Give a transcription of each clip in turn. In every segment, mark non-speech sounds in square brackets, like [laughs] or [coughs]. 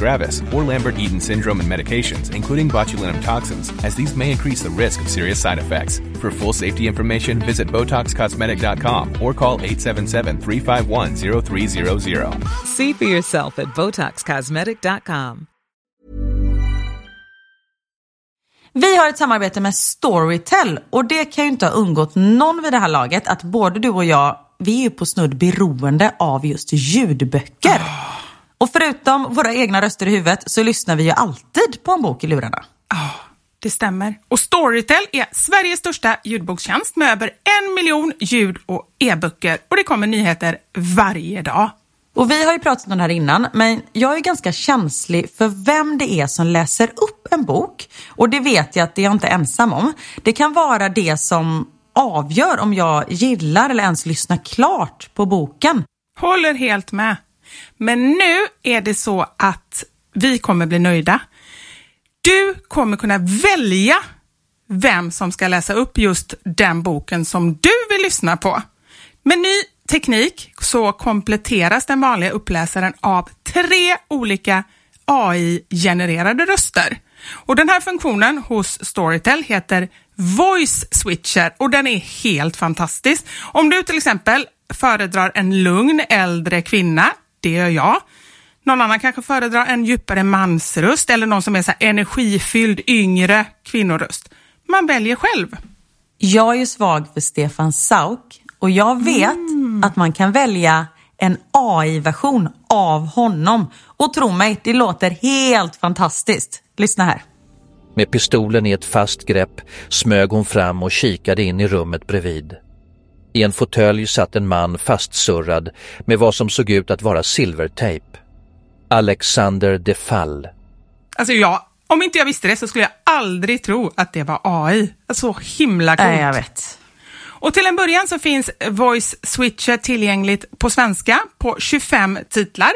gravis, or Lambert-Eaton syndrome and medications, including botulinum toxins, as these may increase the risk of serious side effects. For full safety information, visit BotoxCosmetic.com or call 877-351-0300. See for yourself at BotoxCosmetic.com. Vi har ett samarbete med Storytel och det kan ju inte ha undgått någon vid det här laget att både du och jag, vi är ju på snudd beroende av just ljudböcker. Och förutom våra egna röster i huvudet så lyssnar vi ju alltid på en bok i lurarna. Ja, det stämmer. Och Storytel är Sveriges största ljudbokstjänst med över en miljon ljud och e-böcker och det kommer nyheter varje dag. Och vi har ju pratat om det här innan, men jag är ganska känslig för vem det är som läser upp en bok. Och det vet jag att det är jag inte ensam om. Det kan vara det som avgör om jag gillar eller ens lyssnar klart på boken. Håller helt med. Men nu är det så att vi kommer bli nöjda. Du kommer kunna välja vem som ska läsa upp just den boken som du vill lyssna på. Med ny teknik så kompletteras den vanliga uppläsaren av tre olika AI-genererade röster. Och Den här funktionen hos Storytel heter Voice Switcher och den är helt fantastisk. Om du till exempel föredrar en lugn äldre kvinna, det gör jag, någon annan kanske föredrar en djupare mansröst eller någon som är så energifylld yngre kvinnoröst. Man väljer själv. Jag är ju svag för Stefan Sauk och jag vet mm. att man kan välja en AI-version av honom. Och tro mig, det låter helt fantastiskt. Lyssna här. Med pistolen i ett fast grepp smög hon fram och kikade in i rummet bredvid. I en fåtölj satt en man fastsurrad med vad som såg ut att vara silvertejp. Alexander de Fall. Alltså jag, om inte jag visste det så skulle jag aldrig tro att det var AI. Så himla coolt. Nej, jag vet. Och till en början så finns Voice Switcher tillgängligt på svenska på 25 titlar.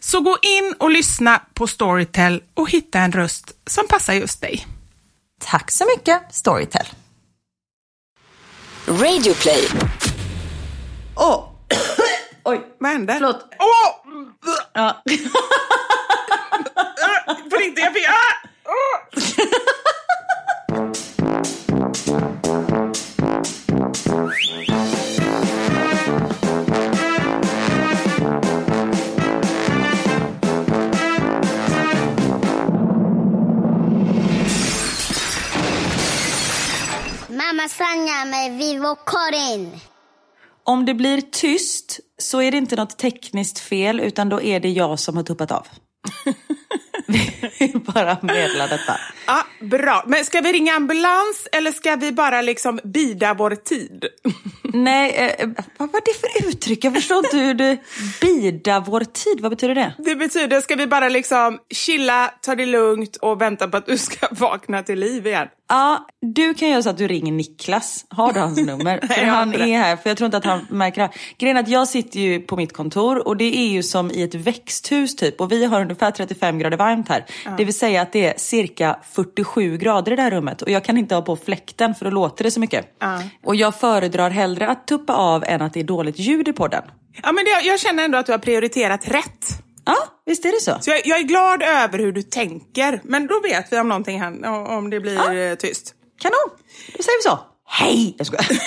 Så gå in och lyssna på Storytel och hitta en röst som passar just dig. Tack så mycket Storytel. Radioplay. Åh! Oh. [coughs] Oj, vad hände? Förlåt. Åh! Oh! Ja. [laughs] På riktigt, jag fick... [laughs] Mamma Sanja med Vivo Karin. Om det blir tyst så är det inte något tekniskt fel utan då är det jag som har tuppat av. [laughs] vi bara medla detta. Ja, bra. Men ska vi ringa ambulans eller ska vi bara liksom bida vår tid? Nej, eh, vad var det för uttryck? Jag förstår inte hur det... Bida vår tid, vad betyder det? Det betyder, ska vi bara liksom chilla, ta det lugnt och vänta på att du ska vakna till liv igen? Ja, du kan göra så att du ringer Niklas. Har du hans nummer? [laughs] För han är här, för jag tror inte att han märker det. Grejen är att jag sitter ju på mitt kontor och det är ju som i ett växthus typ. Och vi har ungefär 35 grader varmt här. Ja. Det vill säga att det är cirka 47 grader i det här rummet. Och jag kan inte ha på fläkten för då låter det så mycket. Ja. Och jag föredrar hellre att tuppa av än att det är dåligt ljud i podden. Ja, men det, jag känner ändå att du har prioriterat rätt. Ja, visst är det så. så jag, jag, är glad över hur du tänker. Men då vet vi om någonting händer, om det blir ja. Eh, tyst. Kanon! Då säger vi så. Hej! Jag skojar. [laughs]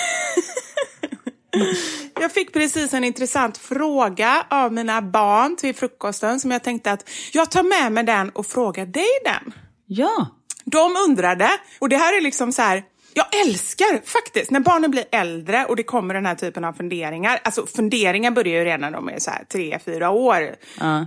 Jag fick precis en intressant fråga av mina barn till frukosten som jag tänkte att jag tar med mig den och frågar dig den. Ja. De undrade, och det här är liksom så här, Jag älskar faktiskt när barnen blir äldre och det kommer den här typen av funderingar. Alltså funderingar börjar ju redan när de är så här tre, fyra år.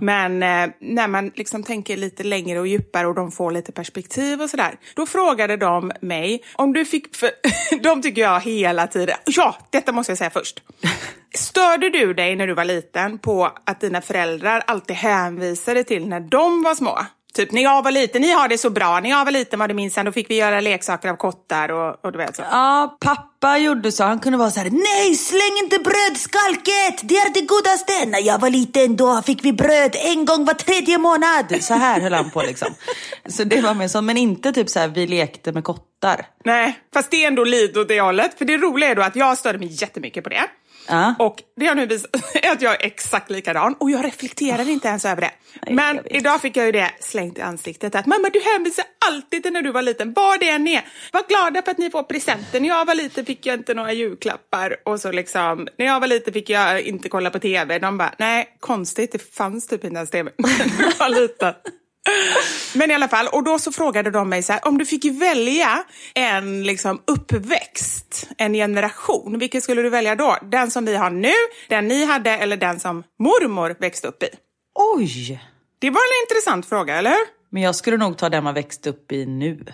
Men eh, när man liksom tänker lite längre och djupare och de får lite perspektiv och sådär. Då frågade de mig om du fick, för [laughs] de tycker jag hela tiden, ja, detta måste jag säga först. [laughs] Störde du dig när du var liten på att dina föräldrar alltid hänvisade till när de var små? Typ när jag var liten, ni har det så bra, när jag var liten var det minsann, då fick vi göra leksaker av kottar och, och du vet så. Ja, pappa gjorde så. Han kunde vara så här: nej släng inte brödskalket, det är det godaste. När jag var liten då fick vi bröd en gång var tredje månad. Så här höll han på liksom. [laughs] Så det var mer så, men inte typ så här, vi lekte med kottar. Nej, fast det är ändå lite åt det hållet. För det roliga är då att jag störde mig jättemycket på det. Ja. Och det har nu visat [laughs] att jag är exakt likadan och jag reflekterar inte ens över det. Nej, Men idag fick jag ju det slängt i ansiktet att mamma du hänvisar alltid till när du var liten, var det än är. Var glada för att ni får presenter. När jag var liten fick jag inte några julklappar och så liksom, när jag var liten fick jag inte kolla på tv. De bara, nej konstigt, det fanns typ inte ens tv [laughs] när jag var liten. Men i alla fall, och då så frågade de mig så här, om du fick välja en liksom uppväxt, en generation, vilken skulle du välja då? Den som vi har nu, den ni hade eller den som mormor växte upp i? Oj! Det var en intressant fråga, eller hur? Men jag skulle nog ta den man växt upp i nu.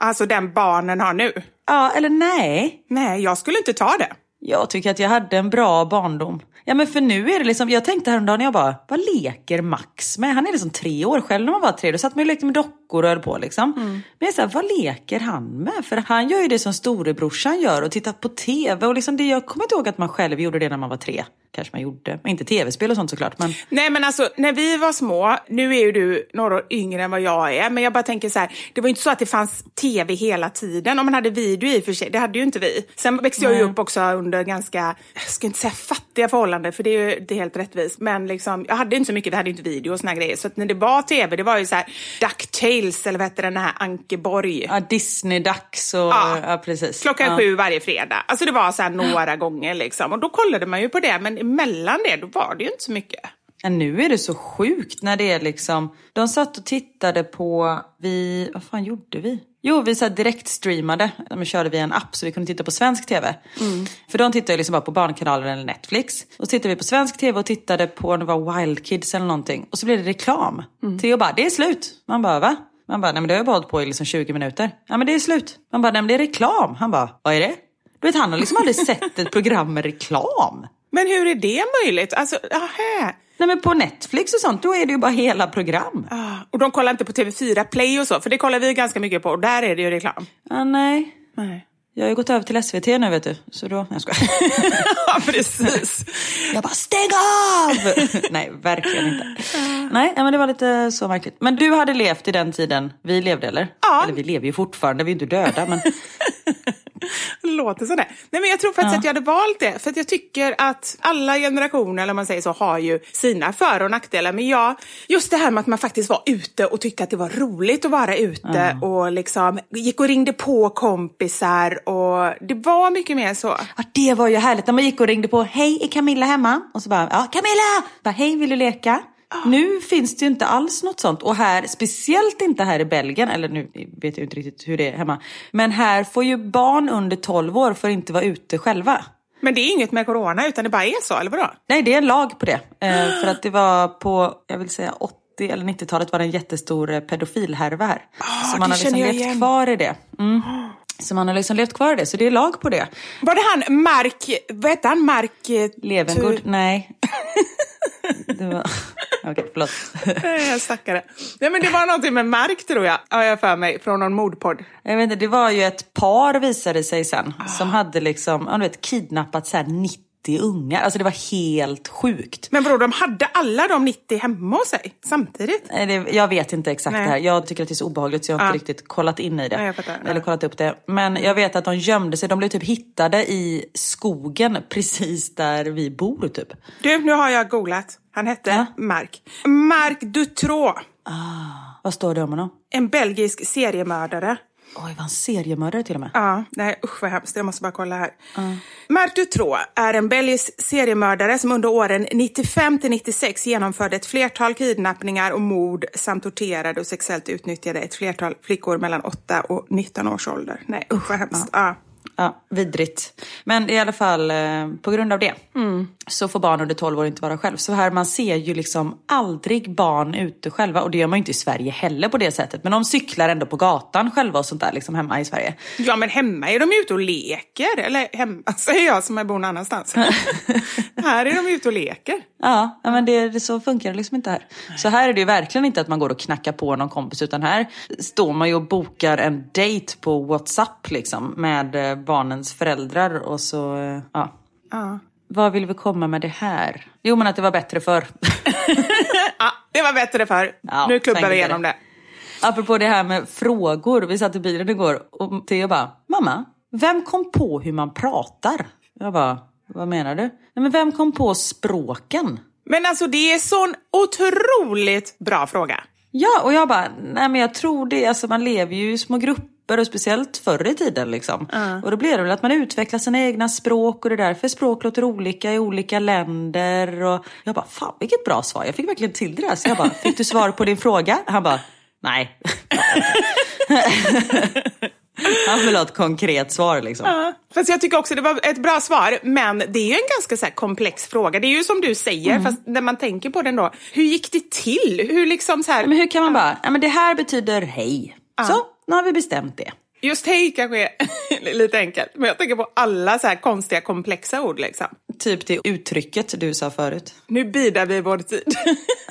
Alltså den barnen har nu. Ja, eller nej. Nej, jag skulle inte ta det. Jag tycker att jag hade en bra barndom. Ja men för nu är det liksom, jag tänkte häromdagen, jag bara, vad leker Max med? Han är liksom tre år, själv när man var tre, då satt man och lekte med dockor och höll på liksom. Men jag är så här, vad leker han med? För han gör ju det som storebrorsan gör och tittar på tv och liksom det, jag kommer inte ihåg att man själv gjorde det när man var tre. Kanske man gjorde, men inte tv-spel och sånt såklart. Men Nej men alltså när vi var små, nu är ju du några år yngre än vad jag är, men jag bara tänker så här, det var ju inte så att det fanns tv hela tiden. Om man hade video i och för sig, det hade ju inte vi. Sen växte jag ju upp också under ganska, jag ska inte säga fattiga förhållanden, för det är ju inte helt rättvist, men liksom, jag hade inte så mycket, vi hade inte video och såna grejer. Så när det var tv, det var ju så här Ducktails, eller vad hette den här Ankeborg. ja, Disney-dags och, Ja. ja, precis. Klockan ja. sju varje fredag. Alltså det var så här några gånger liksom. Och då kollade man ju på det, men emellan det, då var det ju inte så mycket. Ja, nu är det så sjukt när det är liksom, de satt och tittade på, vi, vad fan gjorde vi? Jo, vi så här direkt streamade, men körde via en app så vi kunde titta på svensk tv. För de tittade ju liksom bara på Barnkanalen eller Netflix. Och så tittade vi på svensk tv och tittade på, det var Wild Kids eller någonting. Och så blev det reklam. Theo bara, det är slut. Man bara, va? Man bara, nej men det har ju bara hållit på i liksom 20 minuter. Ja men det är slut. Man bara, nej men det är reklam. Han bara, vad är det? Du vet han har liksom aldrig sett ett program med reklam. Men hur är det möjligt? Alltså, aha. Nej men på Netflix och sånt, då är det ju bara hela program. Ah, Och de kollar inte på TV4 Play och så, för det kollar vi ganska mycket på och där är det ju reklam. Ja, nej. Nej. Jag har ju gått över till SVT nu vet du. Så då, nej jag skojar. [laughs] ja, precis. Jag bara stäng av! [laughs] nej, verkligen inte. Nej, men det var lite så märkligt. Men du hade levt i den tiden vi levde eller? Ja. Eller vi lever ju fortfarande, vi är inte döda men... [laughs] [laughs] Låter sådär. Nej, men jag tror faktiskt att jag hade valt det. För att jag tycker att alla generationer, eller man säger så, har ju sina för och nackdelar. Men jag, just det här med att man faktiskt var ute och tyckte att det var roligt att vara ute och liksom gick och ringde på kompisar och det var mycket mer så. Ja, det var ju härligt när man gick och ringde på, hej är Camilla hemma? Och så bara, ja Camilla! Bara, hej vill du leka? Nu finns det ju inte alls något sånt. Och här, speciellt inte här i Belgien, eller nu vet jag inte riktigt hur det är hemma. Men här får ju barn under 12 år får inte vara ute själva. Men det är inget med corona, utan det bara är så, eller vadå? Nej, det är en lag på det. Eh, för att det var på, jag vill säga 80 eller 90-talet var det en jättestor eh, pedofilhärva här. så det man har liksom levt igen. kvar i det. Mm. Så man har liksom levt kvar i det, så det är lag på det. Var det han Mark, vad hette han, Mark... eh, Levengood? Nej. [laughs] det var... Okej, förlåt. Nej, jag stackare. Nej, men det var någonting med Mark tror jag, har jag för mig, från någon mordpodd. Jag vet inte, det var ju ett par visade sig sen som hade liksom, ja, du vet, kidnappat så här 90 ungar. Alltså det var helt sjukt. Men bror, de hade alla de 90 hemma hos sig samtidigt? Nej, det, jag vet inte exakt Nej. det här. Jag tycker att det är så obehagligt så jag har inte Ja. riktigt kollat in i det. Nej, jag fattar. Eller Ja. kollat upp det. Men jag vet att de gömde sig. De blev typ hittade i skogen precis där vi bor typ. Du, nu har jag googlat. Han hette Ja. Mark. Mark Dutroux. Vad står det om honom? En belgisk seriemördare. Oj, var han seriemördare till och med? Ja, nej usch vad hemskt. Jag måste bara kolla här. Marc Dutroux är en belgisk seriemördare som under åren 95 till 96 genomförde ett flertal kidnappningar och mord samt torterade och sexuellt utnyttjade ett flertal flickor mellan 8 och 19 års ålder. Nej usch vad hemskt. Ja. Ja, vidrigt. Men i alla fall eh, på grund av det så får barn under 12 år inte vara själv. Så här man ser ju liksom aldrig barn ute själva och det gör man ju inte i Sverige heller på det sättet. Men de cyklar ändå på gatan själva och sånt där liksom hemma i Sverige. Ja, men hemma är de ute och leker. Eller hemma [laughs] säger jag som jag bor någon annanstans. [laughs] här är de ute och leker. Ja, men det, det, så funkar det liksom inte här. Så här är det ju verkligen inte att man går och knackar på någon kompis utan här står man ju och bokar en date på WhatsApp liksom med eh, barnens föräldrar och så, eh, ja. Ja. Vad vill vi komma med det här? Jo men att det var bättre förr. [laughs] ja, det var bättre för. Ja, nu klubbar vi igenom det. Apropå det här med frågor. Vi satt i bilen igår och Theo bara, mamma, vem kom på hur man pratar? Jag bara, vad menar du? Nej, men vem kom på språken? Men alltså det är sån otroligt bra fråga. Ja, och jag bara, nej men jag tror det, alltså man lever ju i små grupper och speciellt förr i tiden liksom. Och då blir det väl att man utvecklar sina egna språk och det är därför språk låter olika i olika länder. Och jag bara, fan vilket bra svar, jag fick verkligen till det där. Så jag bara, fick du svar på din fråga? Han bara, nej. Han vill ha ett konkret svar liksom. Ja, fast jag tycker också det var ett bra svar, men det är ju en ganska så komplex fråga. Det är ju som du säger, fast när man tänker på den då, hur gick det till? Hur liksom så här, Men hur kan man bara, ja men det här betyder hej. Så, nu har vi bestämt det. Just hej kanske är [laughs] lite enkelt, men jag tänker på alla så här konstiga komplexa ord liksom. Typ det uttrycket du sa förut. Nu bidar vi vår tid. [laughs]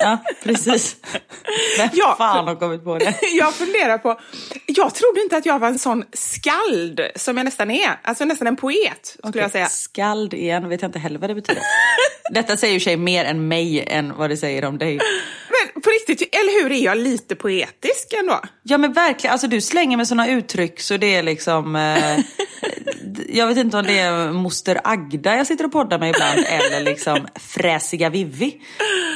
Ja, precis. [laughs] Vem Ja, fan har kommit på det? jag funderar på, jag trodde inte att jag var en sån skald som jag nästan är. Alltså nästan en poet skulle jag säga. Skald igen, vet jag inte heller vad det betyder. Detta säger ju sig mer än mig än vad det säger om dig. Men på riktigt, eller hur, är jag lite poetisk ändå? Ja men verkligen, alltså du slänger med sådana uttryck så det är liksom... Eh, [laughs] jag vet inte om det är moster Agda jag sitter och poddar med ibland [laughs] eller liksom fräsiga Vivi.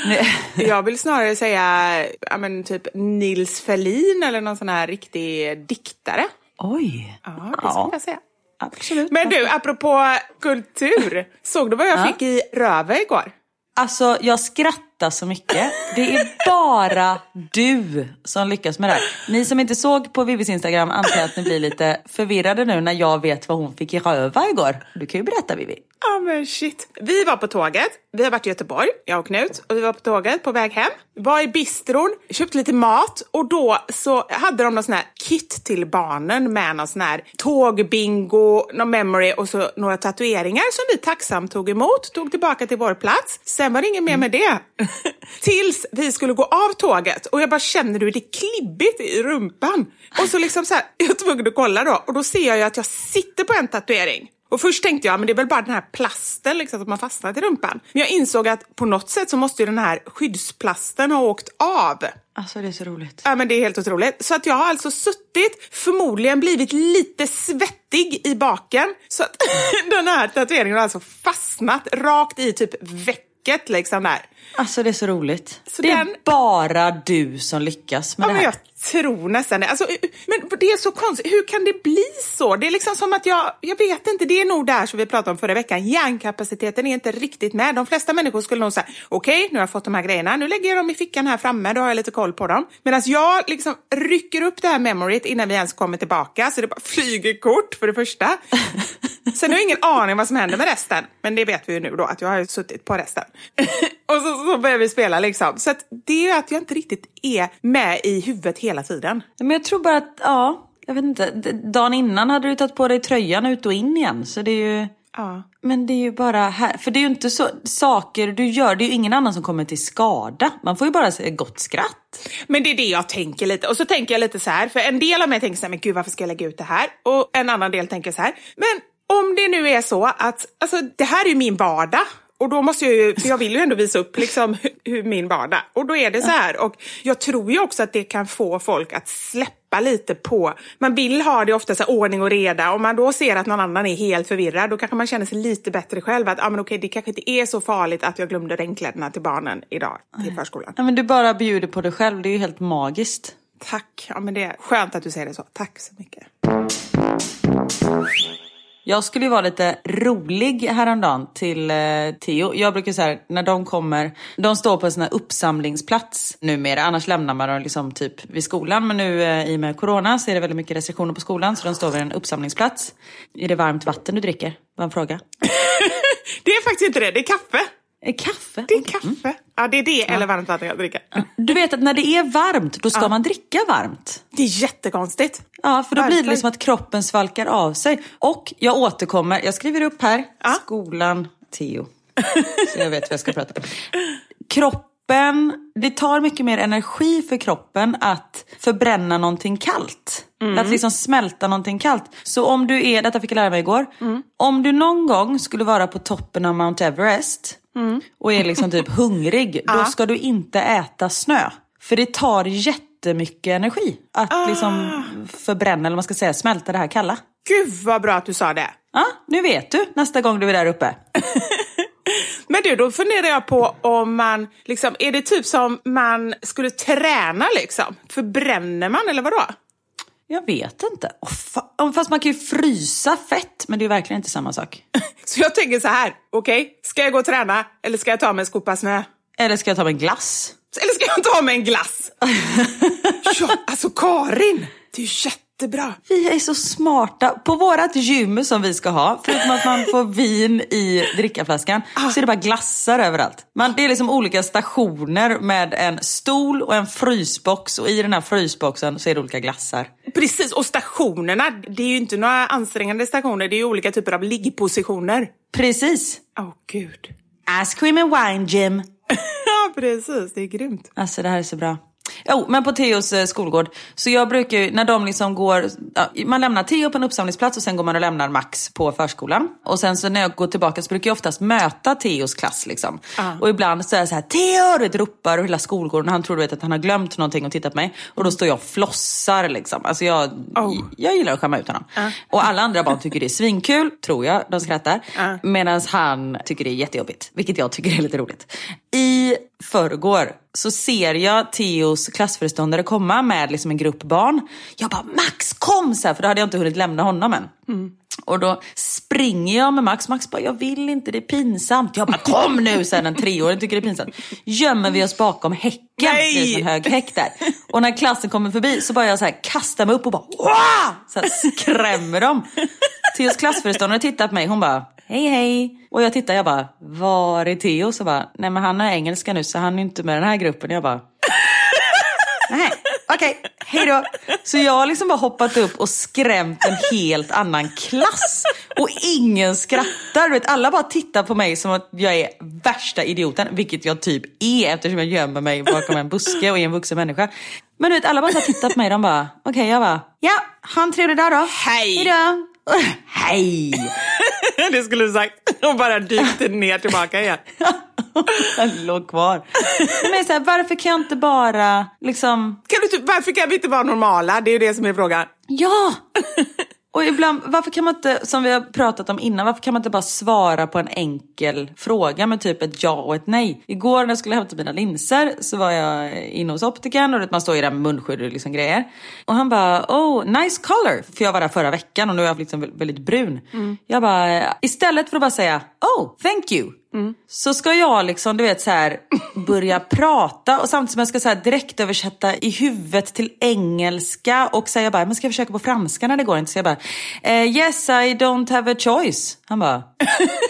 [laughs] Jag vill snarare säga ja, men typ Nils Ferlin eller någon sån här riktig diktare. Oj. Ja, det skulle jag säga. Absolut. Men du, apropå kultur. Såg du vad jag Ja. fick i röve igår? Alltså jag skrattar så mycket. Det är bara du som lyckas med det här. Ni som inte såg på Vivis Instagram antar jag att ni blir lite förvirrade nu när jag vet vad hon fick i röva igår. Du kan ju berätta Vivi. Ja men shit. Vi var på tåget. Vi har varit i Göteborg, jag och Knut. Och vi var på tåget på väg hem. Var i bistron, köpte lite mat och då så hade de någon sån här kit till barnen med någon sån här tågbingo, någon memory och så några tatueringar som vi tacksamt tog emot, tog tillbaka till vår plats. Sen var det inget mer med det. [laughs] Tills vi skulle gå av tåget och jag bara känner hur det är klibbigt i rumpan. Och så liksom så här, [laughs] jag är tvungen att kolla då och då ser jag ju att jag sitter på en tatuering. Och först tänkte jag, men det är väl bara den här plasten liksom, att man fastnat i rumpan. Men jag insåg att på något sätt så måste ju den här skyddsplasten ha åkt av. Alltså det är så roligt. Ja men det är helt otroligt. Så att jag har alltså suttit, förmodligen blivit lite svettig i baken. Så att [laughs] den här tatueringen har alltså fastnat rakt i typ vecket liksom där. Alltså det är så roligt. Så det är den- bara du som lyckas med Ja, det här. Tror nästan det. Alltså, men det är så konstigt. Hur kan det bli så? Det är liksom som att jag, jag vet inte, det är nog där som vi pratade om förra veckan. Hjärnkapaciteten är inte riktigt med. De flesta människor skulle nog säga, okej, nu har jag fått de här grejerna, nu lägger jag dem i fickan här framme, då har jag lite koll på dem. Medan jag liksom rycker upp det här memoryt innan vi ens kommer tillbaka, så det bara flyger kort för det första. [laughs] Sen har jag ingen aning vad som händer med resten, men det vet vi ju nu då, att jag har ju suttit på resten. [laughs] och så, så börjar vi spela liksom. Så det är att jag inte riktigt är med i huvudet hela tiden. Men jag tror bara att, ja, jag vet inte. Dagen innan hade du tagit på dig tröjan ut och in igen. Så det är ju... Ja. Men det är ju bara här, för det är ju inte så saker du gör, det är ju ingen annan som kommer till skada. Man får ju bara säga gott skratt. Men det är det jag tänker lite. Och så tänker jag lite så här, för en del av mig tänker så här, men gud varför ska jag lägga ut det här? Och en annan del tänker så här, men om det nu är så att, alltså det här är ju min vardag. Och då måste jag ju, för jag vill ju ändå visa upp liksom hur, min vardag. Och då är det så här, och jag tror ju också att det kan få folk att släppa lite på, man vill ha det ofta så här ordning och reda. Om man då ser att någon annan är helt förvirrad, då kanske man känner sig lite bättre själv. Att ah, men okej, det kanske inte är så farligt att jag glömde regnkläderna till barnen idag till förskolan. Ja, men du bara bjuder på dig själv, det är ju helt magiskt. Tack. Ja, men det är skönt att du säger det så. Tack så mycket. Jag skulle ju vara lite rolig häromdagen till eh, Theo. Jag brukar säga när de kommer, de står på en sån här uppsamlingsplats numera. Annars lämnar man dem liksom typ vid skolan. Men nu eh, i och med corona så är det väldigt mycket restriktioner på skolan. Så de står vid en uppsamlingsplats. Är det varmt vatten du dricker? Var en fråga. [laughs] Det är faktiskt inte det, det är kaffe. Eh, Kaffe? Det är kaffe. Ja, det är det eller varmt vatten jag dricker. Du vet att när det är varmt, då ska man dricka varmt. Det är jättekonstigt. Ja, för då blir det liksom att kroppen svalkar av sig. Och jag återkommer, jag skriver upp här, Ja. skolan, Theo. Så jag vet vad jag ska prata om. Kroppen, det tar mycket mer energi för kroppen att förbränna någonting kallt. Att liksom smälta någonting kallt. Så om du är, detta fick jag lära mig igår. Om du någon gång skulle vara på toppen av Mount Everest och är liksom typ hungrig, [laughs] då ska du inte äta snö. För det tar jättemycket energi att liksom förbränna, eller man ska säga, smälta det här kalla. Gud vad bra att du sa det. Ja, nu vet du nästa gång du är där uppe. [laughs] Men du, då funderar jag på om man, liksom, är det typ som man skulle träna liksom? Förbränner man eller vadå? Jag vet inte. Oh, fa- fast man kan ju frysa fett, men det är verkligen inte samma sak. [laughs] Så jag tänker så här, okej, ska jag gå och träna eller ska jag ta mig en skopa snö? Eller ska jag ta mig en glass? Eller ska jag ta mig en glass? [laughs] ja, alltså Karin, det är ju jättebra. Vi är så smarta. På vårat gym som vi ska ha, förutom att man får vin i drickaflaskan, så är det bara glassar överallt. Man, det är liksom olika stationer med en stol och en frysbox och i den här frysboxen så är det olika glassar. Precis, och stationerna, det är ju inte några ansträngande stationer, det är ju olika typer av liggpositioner. Precis. Åh oh, gud. Ice cream and wine gym. [laughs] ja, precis, det är grymt. Alltså det här är så bra. Jo, men på Theos eh, skolgård. Så jag brukar ju, när de liksom går, man lämnar Theo på en uppsamlingsplats och sen går man och lämnar Max på förskolan. Och sen så när jag går tillbaka så brukar jag oftast möta Theos klass liksom. Och ibland så är jag så här, Theo! Du vet, ropar och hela skolgården han tror du vet att han har glömt någonting och tittat på mig. Och då står jag och flossar liksom. Alltså jag, Oh. jag gillar att skämma ut honom. Och alla andra barn tycker det är svinkul, tror jag. De skrattar. Medan han tycker det är jättejobbigt. Vilket jag tycker är lite roligt. I förrgår så ser jag Theos klassföreståndare komma med liksom en grupp barn. Jag bara Max kom! Så här, för då hade jag inte hunnit lämna honom än. Och då springer jag med Max. Max bara, jag vill inte, det är pinsamt. Jag bara, kom nu! Sen en treåring tycker det är pinsamt. Gömmer vi oss bakom häcken. Nej! Det är en hög häck där. Och när klassen kommer förbi så bara jag så här kastar mig upp och bara, Wah! Så här, skrämmer dem. Theos klassföreståndare tittar på mig. Hon bara, hej hej. Och jag tittar, jag bara, var är Theo? Så bara, nej men han är engelska nu så han är inte med den här gruppen. Jag bara, nej, okej, hej då. Så jag har liksom bara hoppat upp och skrämt en helt annan klass. Och ingen skrattar. Du vet, alla bara tittar på mig som att jag är värsta idioten, vilket jag typ är eftersom jag gömmer mig bakom en buske och är en vuxen människa. Men du vet, alla bara tittar på mig, de bara, okej, jag bara, ja, ha en trevlig dag då. Hej. Hej då. Hej! [laughs] det skulle du sagt. Och bara dykte ner tillbaka igen. Han låg kvar. Men så här, varför kan jag inte bara liksom... Kan du varför kan vi inte vara normala? Det är ju det som är frågan. Ja! [laughs] Och ibland, varför kan man inte, som vi har pratat om innan, varför kan man inte bara svara på en enkel fråga med typ ett ja och ett nej? Igår när jag skulle hämta mina linser så var jag inne hos optikern och man står ju där med munskydd och liksom grejer. Och han bara, oh nice color. För jag var där förra veckan och nu är jag liksom väldigt brun. Jag bara, istället för att bara säga, oh thank you. Så ska jag liksom, du vet så här, börja prata och samtidigt som jag ska så här direkt översätta i huvudet till engelska och säga bara, men ska jag försöka på franska när det går inte? Så jag bara, eh, yes I don't have a choice. Han bara,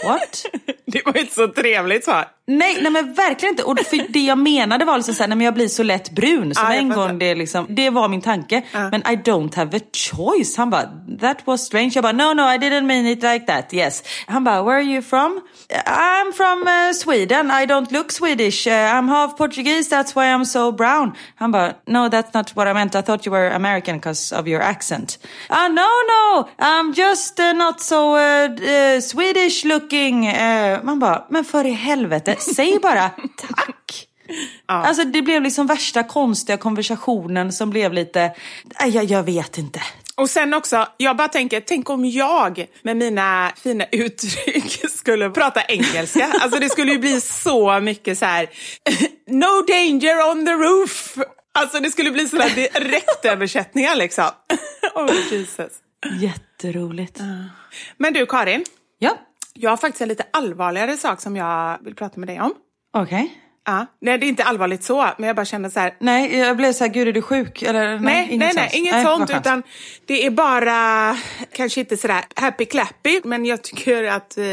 what? [laughs] Det var ju inte så trevligt svar. Nej, nej men verkligen inte. Och för det jag menade var liksom såhär, nej men jag blir så lätt brun. Ja, jag en gång det liksom, det var min tanke. Men I don't have a choice. Han bara, that was strange. Jag bara, no no I didn't mean it like that. Yes. Han bara, where are you from? I'm from uh, Sweden. I don't look Swedish. Uh, I'm half Portuguese. That's why I'm so brown. Han bara, no that's not what I meant. I thought you were American because of your accent. Ah no no, I'm just uh, not so uh, uh, Swedish looking. Uh, man bara, men för i helvete, säg bara tack. Alltså det blev liksom värsta konstiga konversationen som blev lite, jag, jag vet inte. Och sen också, jag bara tänker, tänk om jag med mina fina uttryck [laughs] skulle prata engelska. Alltså det skulle ju bli så mycket så här, [laughs] no danger on the roof. Alltså det skulle bli sådana direktöversättningar liksom. [laughs] Oh Jesus. Jätteroligt. Men du Karin, Ja, jag har faktiskt en lite allvarligare sak som jag vill prata med dig om. okej. Ja. Nej, det är inte allvarligt så, men jag bara känner så här, Nej, jag blev så här, gud är du sjuk? Eller, nej, Nej, inget nej, nej, inget Nej, sånt. Utan det är bara, kanske inte sådär happy clappy, men jag tycker att eh,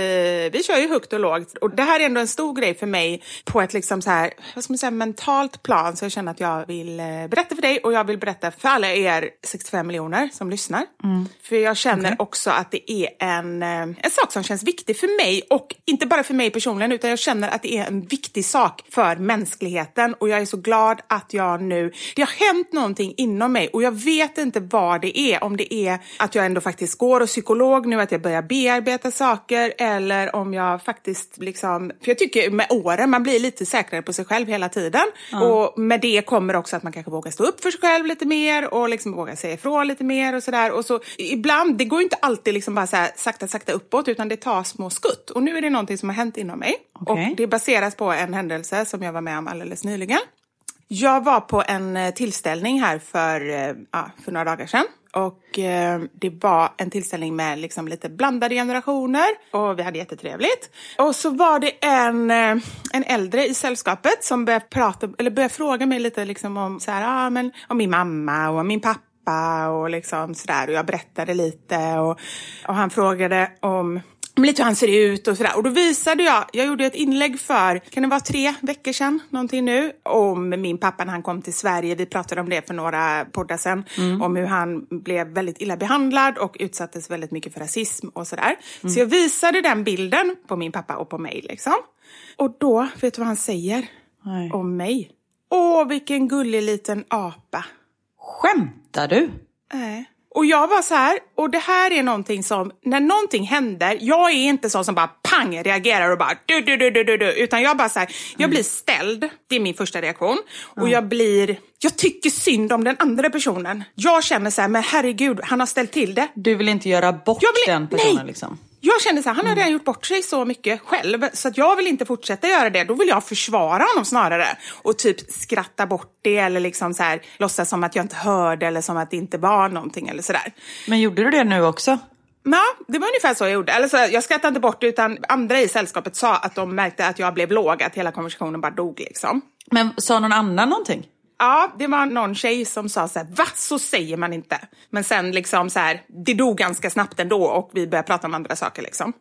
vi kör ju högt och lågt. Och det här är ändå en stor grej för mig på ett liksom så här, vad ska man säga, mentalt plan. Så jag känner att jag vill eh, berätta för dig och jag vill berätta för alla er 65 miljoner som lyssnar. Mm. För jag känner också att det är en, eh, en sak som känns viktig för mig och inte bara för mig personligen utan jag känner att det är en viktig sak för mänskligheten och jag är så glad att jag nu, det har hänt någonting inom mig och jag vet inte vad det är, om det är att jag ändå faktiskt går och psykolog nu, att jag börjar bearbeta saker eller om jag faktiskt liksom, för jag tycker med åren, man blir lite säkrare på sig själv hela tiden och med det kommer också att man kanske vågar stå upp för sig själv lite mer och liksom våga säga ifrån lite mer och sådär och så ibland, det går ju inte alltid liksom bara så här sakta sakta uppåt utan det tar små skutt och nu är det någonting som har hänt inom mig Okej. och det baseras på en händelse som jag var med om alldeles nyligen. Jag var på en eh, tillställning här för, eh, ja, för några dagar sedan. Och eh, det var en tillställning med liksom lite blandade generationer och vi hade jättetrevligt. Och så var det en, eh, en äldre i sällskapet som började, prata, eller började fråga mig lite liksom om, så här, ah, men, om min mamma och min pappa och liksom sådär. Och jag berättade lite och, och han frågade om lite hur han ser ut och sådär. Och då visade jag, jag gjorde ett inlägg för, kan det vara tre veckor sedan, någonting nu, om min pappa när han kom till Sverige. Vi pratade om det för några poddar sedan, om hur han blev väldigt illa behandlad och utsattes väldigt mycket för rasism och sådär. Så jag visade den bilden på min pappa och på mig liksom. Och då, vet du vad han säger Nej. om mig? Åh, vilken gullig liten apa. Skämtar du? Nej. Och jag var så här, och det här är någonting som, när någonting händer, jag är inte sån som bara pang reagerar och bara du, du, du, du, du, du utan jag bara så här, jag blir ställd, det är min första reaktion. Och jag blir, jag tycker synd om den andra personen. Jag känner så här, men herregud, han har ställt till det. Du vill inte göra bort vill- den personen nej. liksom? Jag känner så här, han har redan gjort bort sig så mycket själv så att jag vill inte fortsätta göra det. Då vill jag försvara honom snarare och typ skratta bort det eller liksom så här, låtsas som att jag inte hörde eller som att det inte var någonting eller sådär. Men gjorde du det nu också? Ja, det var ungefär så jag gjorde. Eller så, jag skrattade inte bort det utan andra i sällskapet sa att de märkte att jag blev låg, att hela konversationen bara dog liksom. Men sa någon annan någonting? Ja, det var någon tjej som sa så här, va? Så säger man inte. Men sen liksom så här, det dog ganska snabbt ändå och vi började prata om andra saker liksom.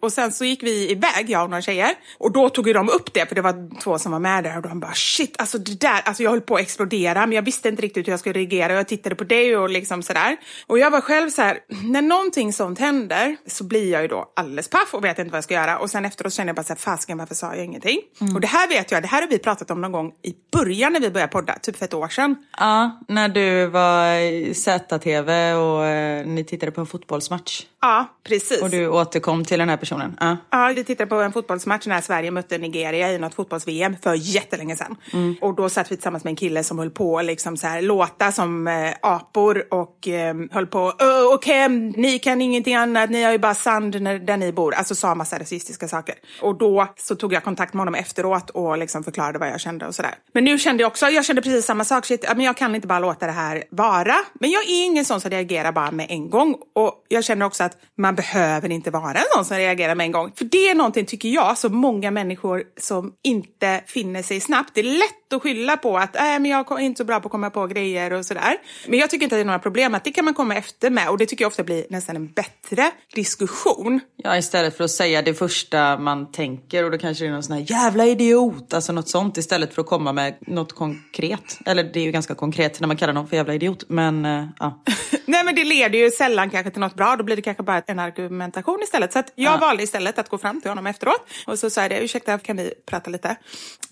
Och sen så gick vi iväg, jag och några tjejer. Och då tog ju de upp det, för det var två som var med där. Och de bara shit, alltså det där, alltså jag höll på att explodera. Men jag visste inte riktigt hur jag skulle reagera. Och jag tittade på dig och liksom sådär. Och jag var själv så här, när någonting sånt händer så blir jag ju då alldeles paff och vet inte vad jag ska göra. Och sen efteråt känner jag bara så här, fasken varför sa jag ingenting? Och det här vet jag, det här har vi pratat om någon gång i början när vi började podda, typ för ett år sedan. Ja, när du var i ZTV och eh, ni tittade på en fotbollsmatch. Ja, precis. Och du återkom till den här personen. Ja. Ja, vi tittade på en fotbollsmatch när Sverige mötte Nigeria i något fotbolls-VM för jättelänge sedan. Och då satt vi tillsammans med en kille som höll på liksom så här, låta som eh, apor och eh, höll på "Ö, okej, ni kan ingenting annat, ni har ju bara sand när, där ni bor. Alltså sa massa rasistiska saker. Och då så tog jag kontakt med honom efteråt och liksom förklarade vad jag kände och sådär. Men nu kände jag också, jag kände precis samma sak, shit, men jag kan inte bara låta det här vara. Men jag är ingen sån som reagerar bara med en gång. Och jag känner också att man behöver inte vara en sån som reagerar med en gång. För det är någonting, tycker jag, som många människor som inte finner sig snabbt. Det är lätt att skylla på att äh, men jag är inte så bra på att komma på grejer och sådär. Men jag tycker inte att det är några problem att det kan man komma efter med. Och det tycker jag ofta blir nästan en bättre diskussion. ja, istället för att säga det första man tänker och då kanske det är någon sån här jävla idiot, alltså något sånt istället för att komma med något konkret. Eller det är ju ganska konkret när man kallar någon för jävla idiot, men eh, ja. [laughs] Nej men det leder ju sällan kanske till något bra, då blir det kanske bara en argumentation istället. Så att jag valde istället att gå fram till honom efteråt och så sa jag det, ursäkta kan vi prata lite?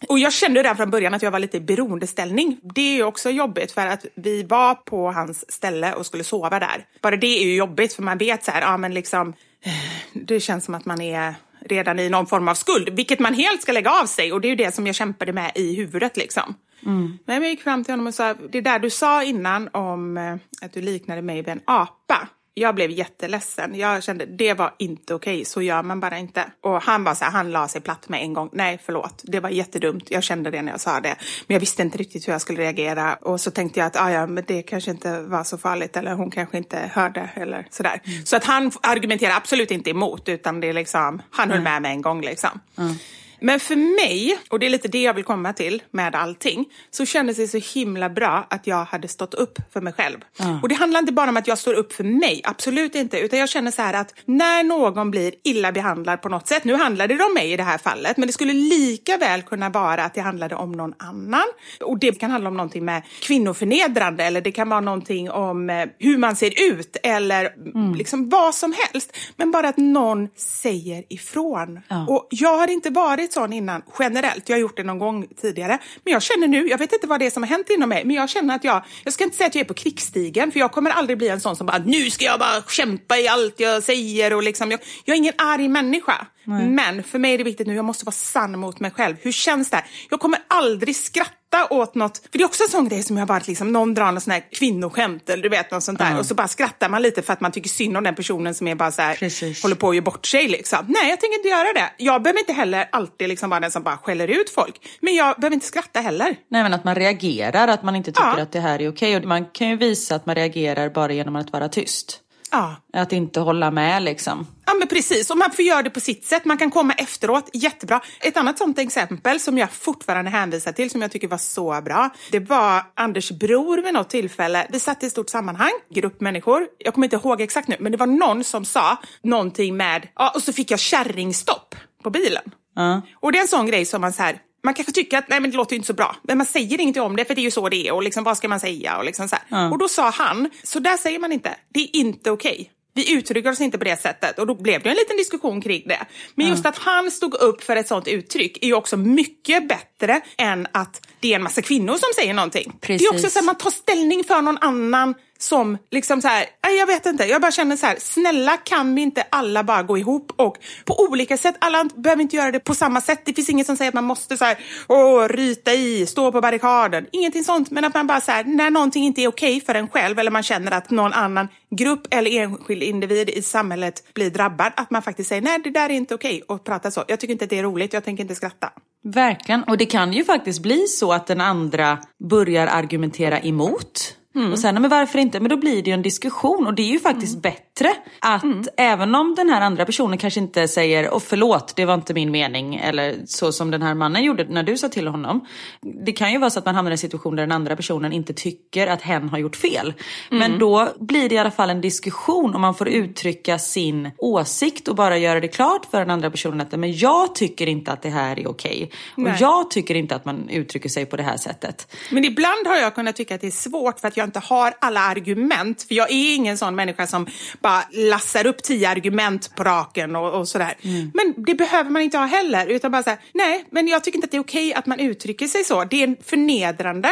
Och jag kände redan från början att jag var lite i beroendeställning. Det är ju också jobbigt för att vi var på hans ställe och skulle sova där. Bara det är ju jobbigt för man vet så här, ja men liksom, det känns som att man är redan i någon form av skuld, vilket man helt ska lägga av sig och det är ju det som jag kämpade med i huvudet liksom. Men jag gick fram till honom och sa, det där du sa innan om eh, att du liknade mig vid en apa. Jag blev jätteledsen. Jag kände det var inte okej, så gör man bara inte. Och han bara så här, han la sig platt med en gång. Nej, förlåt, det var jättedumt. Jag kände det när jag sa det. Men jag visste inte riktigt hur jag skulle reagera. Och så tänkte jag att ah, ja, men det kanske inte var så farligt eller hon kanske inte hörde eller sådär. Mm. Så att han argumenterar absolut inte emot utan det är liksom, han höll med med en gång liksom. Mm. Men för mig, och det är lite det jag vill komma till med allting, så kändes det så himla bra att jag hade stått upp för mig själv. Mm. Och det handlar inte bara om att jag står upp för mig, absolut inte, utan jag känner så här att när någon blir illa behandlad på något sätt, nu handlade det om mig i det här fallet, men det skulle lika väl kunna vara att det handlade om någon annan. Och det kan handla om någonting med kvinnoförnedrande eller det kan vara någonting om eh, hur man ser ut eller mm. liksom vad som helst. Men bara att någon säger ifrån. Ja. Och jag har inte varit varit sån innan generellt. Jag har gjort det någon gång tidigare. Men jag känner nu, jag vet inte vad det är som har hänt inom mig, men jag känner att jag, jag ska inte säga att jag är på krigsstigen, för jag kommer aldrig bli en sån som bara, nu ska jag bara kämpa i allt jag säger och liksom, jag, jag är ingen arg människa. Nej. Men för mig är det viktigt nu, jag måste vara sann mot mig själv. Hur känns det? Jag kommer aldrig skratta åt något, för det är också en sån grej som jag varit liksom, någon drar någon sån här kvinnoskämt eller du vet något sånt där mm. och så bara skrattar man lite för att man tycker synd om den personen som är bara så här, håller på att göra bort sig liksom. Nej, jag tänker inte göra det. Jag behöver inte heller alltid liksom vara den som bara skäller ut folk, men jag behöver inte skratta heller. Nej, men att man reagerar, att man inte tycker ja. att det här är okej och man kan ju visa att man reagerar bara genom att vara tyst. Ja. Att inte hålla med liksom. Ja men precis, och man får göra det på sitt sätt. Man kan komma efteråt, jättebra. Ett annat sånt exempel som jag fortfarande hänvisar till som jag tycker var så bra. Det var Anders bror vid något tillfälle. Vi satt i ett stort sammanhang, grupp människor. Jag kommer inte ihåg exakt nu, men det var någon som sa någonting med, ja och så fick jag kärringstopp på bilen. Uh. Och det är en sån grej som man så här, man kanske tycker att nej, men det låter inte så bra, men man säger ingenting om det för det är ju så det är och liksom, vad ska man säga? Och, liksom så mm. och då sa han, så där säger man inte, det är inte okej. Okay. Vi uttrycker oss inte på det sättet och då blev det en liten diskussion kring det. Men just att han stod upp för ett sånt uttryck är ju också mycket bättre än att det är en massa kvinnor som säger någonting. Precis. Det är också så att man tar ställning för någon annan som liksom så här, jag vet inte, jag bara känner så här, snälla kan vi inte alla bara gå ihop och på olika sätt, alla behöver inte göra det på samma sätt. Det finns inget som säger att man måste så här, åh, ryta i, stå på barrikaden, ingenting sånt. Men att man bara så här, när någonting inte är okej okay för en själv eller man känner att någon annan grupp eller enskild individ i samhället blir drabbad, att man faktiskt säger nej, det där är inte okej okay, och prata så. Jag tycker inte att det är roligt, jag tänker inte skratta. Verkligen, och det kan ju faktiskt bli så att den andra börjar argumentera emot Mm. Och sen, men varför inte? Men då blir det ju en diskussion och det är ju faktiskt mm. bättre att mm. även om den här andra personen kanske inte säger och förlåt, det var inte min mening eller så som den här mannen gjorde när du sa till honom. Det kan ju vara så att man hamnar i en situation där den andra personen inte tycker att hen har gjort fel. Men mm. då blir det i alla fall en diskussion och man får uttrycka sin åsikt och bara göra det klart för den andra personen att men jag tycker inte att det här är okej. Okay. Och jag tycker inte att man uttrycker sig på det här sättet. Men ibland har jag kunnat tycka att det är svårt för att jag inte har alla argument. För jag är ingen sån människa som bara lassar upp tio argument på raken och, och sådär. Mm. Men det behöver man inte ha heller. Utan bara säga, nej, men jag tycker inte att det är okej att man uttrycker sig så. Det är förnedrande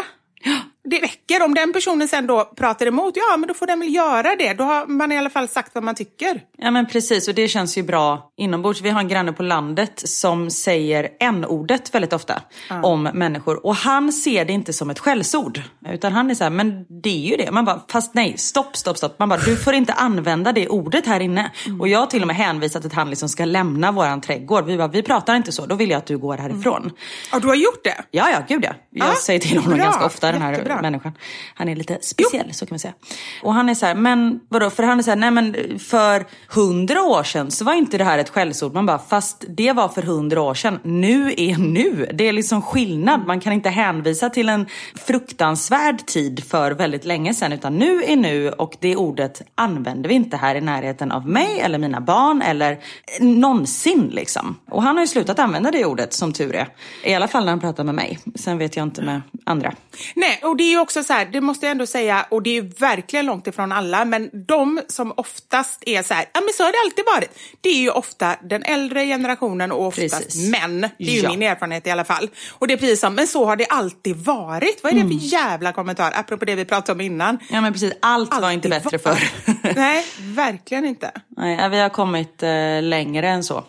det räcker. Om den personen sen då pratar emot, ja men då får den väl göra det. Då har man i alla fall sagt vad man tycker. Ja men precis och det känns ju bra inombords. Vi har en granne på landet som säger n-ordet väldigt ofta ja. om människor. Och han ser det inte som ett skällsord. Utan han är så här, men det är ju det. Man bara, fast nej, stopp, stopp, stopp. Man bara, du får inte använda det ordet här inne. Mm. Och jag har till och med hänvisat att han liksom ska lämna våran trädgård. Vi bara, vi pratar inte så, då vill jag att du går härifrån. Mm. Ja, du har gjort det? Ja, ja, gud ja. Jag ah, säger till honom bra. ganska ofta den här Jättebra människan. Han är lite speciell, jo. så kan man säga. Och han är så här, men vadå? För han är så här, nej men för hundra år sedan så var inte det här ett skällsord. Man bara, fast det var för hundra år sedan. Nu är nu. Det är liksom skillnad. Man kan inte hänvisa till en fruktansvärd tid för väldigt länge sedan. Utan nu är nu och det ordet använder vi inte här i närheten av mig eller mina barn eller någonsin liksom. Och han har ju slutat använda det ordet som tur är. I alla fall när han pratar med mig. Sen vet jag inte med andra. Nej, och det är ju också så här, det måste jag ändå säga, och det är verkligen långt ifrån alla, men de som oftast är så här, ja men så har det alltid varit. Det är ju ofta den äldre generationen och oftast precis. män. Det är ju ja. min erfarenhet i alla fall. Och det är precis som, men så har det alltid varit. Vad är det för mm. jävla kommentar, apropå det vi pratade om innan? Ja men precis, allt alltid var inte bättre var. förr. [laughs] Nej, verkligen inte. Nej, vi har kommit eh, längre än så.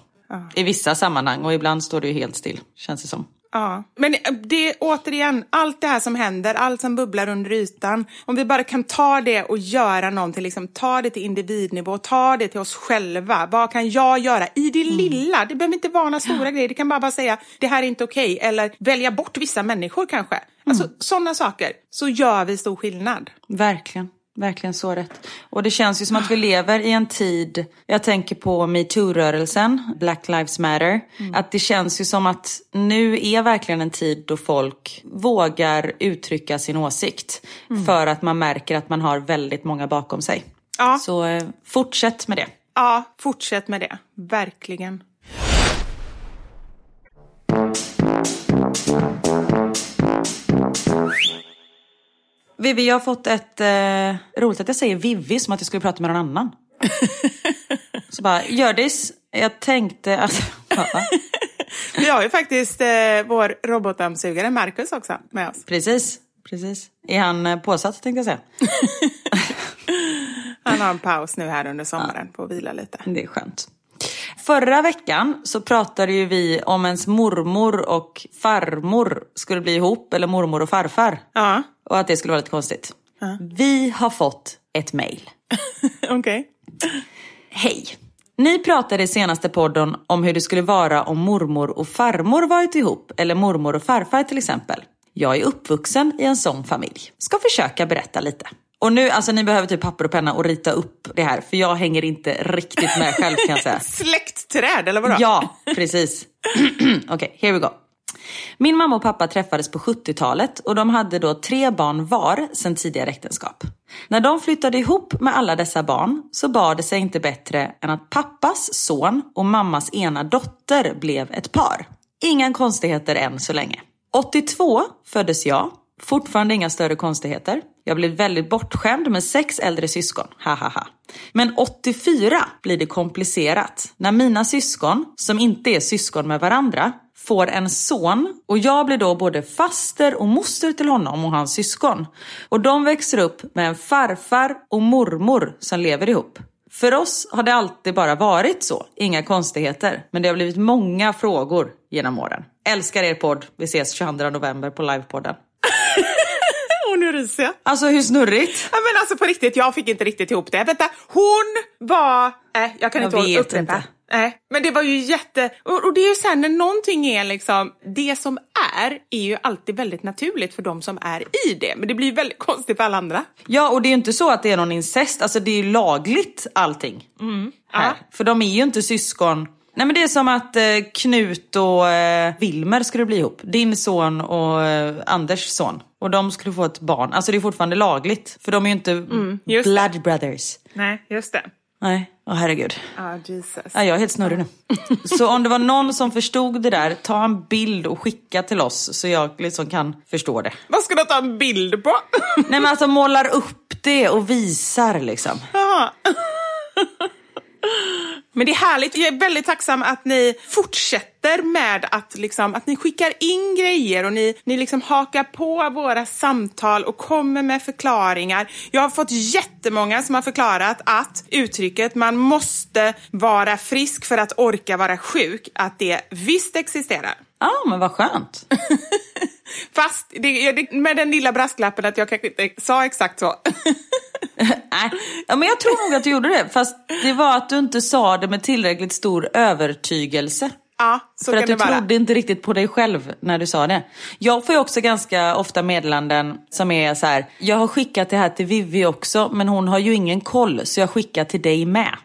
I vissa sammanhang och ibland står det ju helt still, känns det som. Ja, men det är återigen, allt det här som händer, allt som bubblar under ytan. Om vi bara kan ta det och göra någonting, liksom, ta det till individnivå, ta det till oss själva. Vad kan jag göra i det lilla? Det behöver inte vara några stora grejer, det kan bara, bara säga det här är inte okej, okay. eller välja bort vissa människor kanske. Alltså sådana saker, så gör vi stor skillnad. Verkligen. Verkligen så rätt. Och det känns ju som att vi lever i en tid, jag tänker på metoo-rörelsen, Black Lives Matter, mm. att det känns ju som att nu är verkligen en tid då folk vågar uttrycka sin åsikt. Mm. För att man märker att man har väldigt många bakom sig. Ja. Så eh, fortsätt med det. Ja, fortsätt med det. Verkligen. Vivi, jag har fått ett... Eh, roligt att jag säger Vivi som att jag skulle prata med någon annan. [laughs] Så bara, Hjördis, jag tänkte att... [laughs] Vi har ju faktiskt eh, vår robotdammsugare Marcus också med oss. Precis, precis. Är han eh, påsatt tänkte jag säga. [laughs] han har en paus nu här under sommaren ja. på att vila lite. Det är skönt. Förra veckan så pratade ju vi om ens mormor och farmor skulle bli ihop, eller mormor och farfar. Ja. Och att det skulle vara lite konstigt. Ja. Vi har fått ett mail. [laughs] Okej. Okay. Hej. Ni pratade i senaste podden om hur det skulle vara om mormor och farmor varit ihop, eller mormor och farfar till exempel. Jag är uppvuxen i en sån familj. Ska försöka berätta lite. Och nu, alltså ni behöver typ papper och penna och rita upp det här, för jag hänger inte riktigt med själv kan jag säga. [laughs] Släktträd eller vadå? Ja, precis. [clears throat] Okej, okay, here we go. Min mamma och pappa träffades på 70-talet och de hade då tre barn var sedan tidigare äktenskap. När de flyttade ihop med alla dessa barn så bar det sig inte bättre än att pappas son och mammas ena dotter blev ett par. Inga konstigheter än så länge. 82 föddes jag, fortfarande inga större konstigheter. Jag blev väldigt bortskämd med sex äldre syskon. Hahaha. Men 84 blir det komplicerat när mina syskon, som inte är syskon med varandra, får en son och jag blir då både faster och moster till honom och hans syskon. Och de växer upp med en farfar och mormor som lever ihop. För oss har det alltid bara varit så, inga konstigheter. Men det har blivit många frågor genom åren. Älskar er podd. Vi ses 22 november på livepodden. [laughs] nu ryser jag. Alltså hur snurrigt? Ja, men alltså på riktigt, jag fick inte riktigt ihop det. Vänta, hon var... Äh, jag kan jag inte upprepa. Inte. Nej, men det var ju jätte... Och, och det är ju sen när någonting är liksom... Det som är, är ju alltid väldigt naturligt för de som är i det. Men det blir väldigt [laughs] konstigt för alla andra. Ja, och det är ju inte så att det är någon incest. Alltså det är ju lagligt allting. Mm. Här. Ja. För de är ju inte syskon. Nej men det är som att eh, Knut och eh, Wilmer skulle bli ihop. Din son och eh, Anders son. Och de skulle få ett barn. Alltså det är fortfarande lagligt. För de är ju inte mm, blood det. brothers. Nej, just det. Nej, åh oh, herregud. Ah, Jesus. Ja, jag är helt snurrig nu. [laughs] så om det var någon som förstod det där, ta en bild och skicka till oss så jag liksom kan förstå det. Vad ska du ta en bild på? [laughs] Nej men alltså målar upp det och visar liksom. [laughs] Men det är härligt. Jag är väldigt tacksam att ni fortsätter med att, liksom, att ni skickar in grejer och ni, ni liksom hakar på våra samtal och kommer med förklaringar. Jag har fått jättemånga som har förklarat att uttrycket man måste vara frisk för att orka vara sjuk, att det visst existerar. Ja, ah, men vad skönt. [laughs] Fast det, med den lilla brasklappen att jag kanske inte sa exakt så. [laughs] Nej, ja, men jag tror nog att du gjorde det. Fast det var att du inte sa det med tillräckligt stor övertygelse. Ja, så För att du vara. trodde inte riktigt på dig själv när du sa det. Jag får ju också ganska ofta meddelanden som är så här. Jag har skickat det här till Vivi också men hon har ju ingen koll så jag skickar till dig med.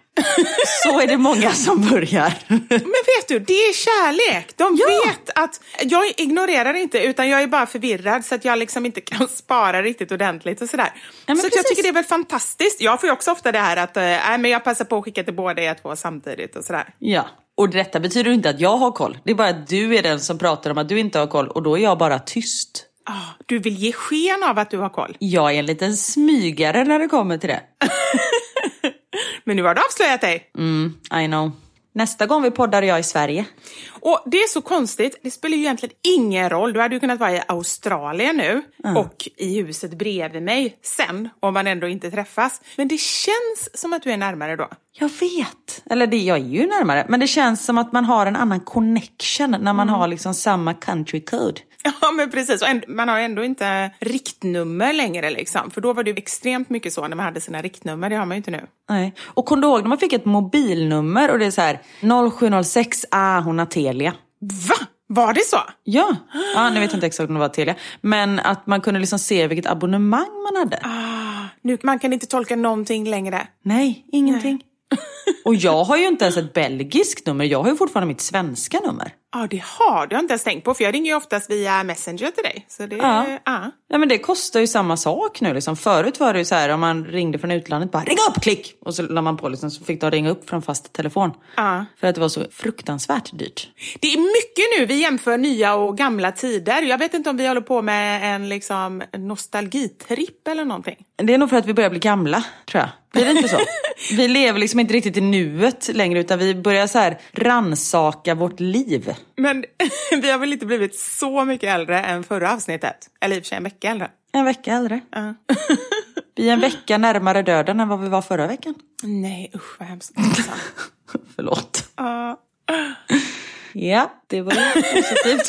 Så är det många som börjar. Men vet du, det är kärlek. De ja. vet att jag ignorerar inte utan jag är bara förvirrad så att jag liksom inte kan [laughs] spara riktigt ordentligt och sådär. Ja, så jag tycker det är väl fantastiskt. Jag får ju också ofta det här att äh, men jag passar på att skicka till båda er två samtidigt och sådär. Ja, och detta betyder inte att jag har koll. Det är bara att du är den som pratar om att du inte har koll och då är jag bara tyst. Oh, du vill ge sken av att du har koll? Jag är en liten smygare när det kommer till det. [laughs] Men nu har du avslöjat dig. Mm, I know. Nästa gång vi poddar jag i Sverige. Och det är så konstigt, det spelar ju egentligen ingen roll. Du hade ju kunnat vara i Australien nu och i huset bredvid mig sen, om man ändå inte träffas. Men det känns som att du är närmare då. Jag vet. Eller det, jag är ju närmare. Men det känns som att man har en annan connection när man har liksom samma country code. [laughs] Ja, men precis. Och man har ändå inte riktnummer längre liksom. För då var det ju extremt mycket så när man hade sina riktnummer. Det har man ju inte nu. Nej. Och kommer du ihåg när man fick ett mobilnummer och det är så här 0706, ah hon har Telia. Va? Var det så? Ja, ja nu vet jag inte exakt om det var Telia. Men att man kunde liksom se vilket abonnemang man hade. Ah, nu, man kan inte tolka någonting längre. Nej, ingenting. [laughs] Och jag har ju inte ens ett belgiskt nummer, jag har ju fortfarande mitt svenska nummer. Ja, det har du inte ens tänkt på. För jag ringer ju oftast via Messenger till dig. Så det, Ja. ja. Ja men det kostar ju samma sak nu liksom. Förut var det ju så här om man ringde från utlandet bara ring upp, klick! Och så la man på liksom, så fick de ringa upp från fast telefon. Ja. För att det var så fruktansvärt dyrt. Det är mycket nu vi jämför nya och gamla tider. Jag vet inte om vi håller på med en liksom nostalgitripp eller någonting. Det är nog för att vi börjar bli gamla, tror jag. Blir det inte så? [laughs] vi lever liksom inte riktigt i nuet längre utan vi börjar så här ransaka vårt liv. Men [laughs] vi har väl inte blivit så mycket äldre än förra avsnittet? Eller i och för sig en vecka äldre. En vecka äldre. Ja. [laughs] Vi är en vecka närmare döden än vad vi var förra veckan. Nej, usch vad hemskt. Förlåt. Ja. Ja, det var positivt.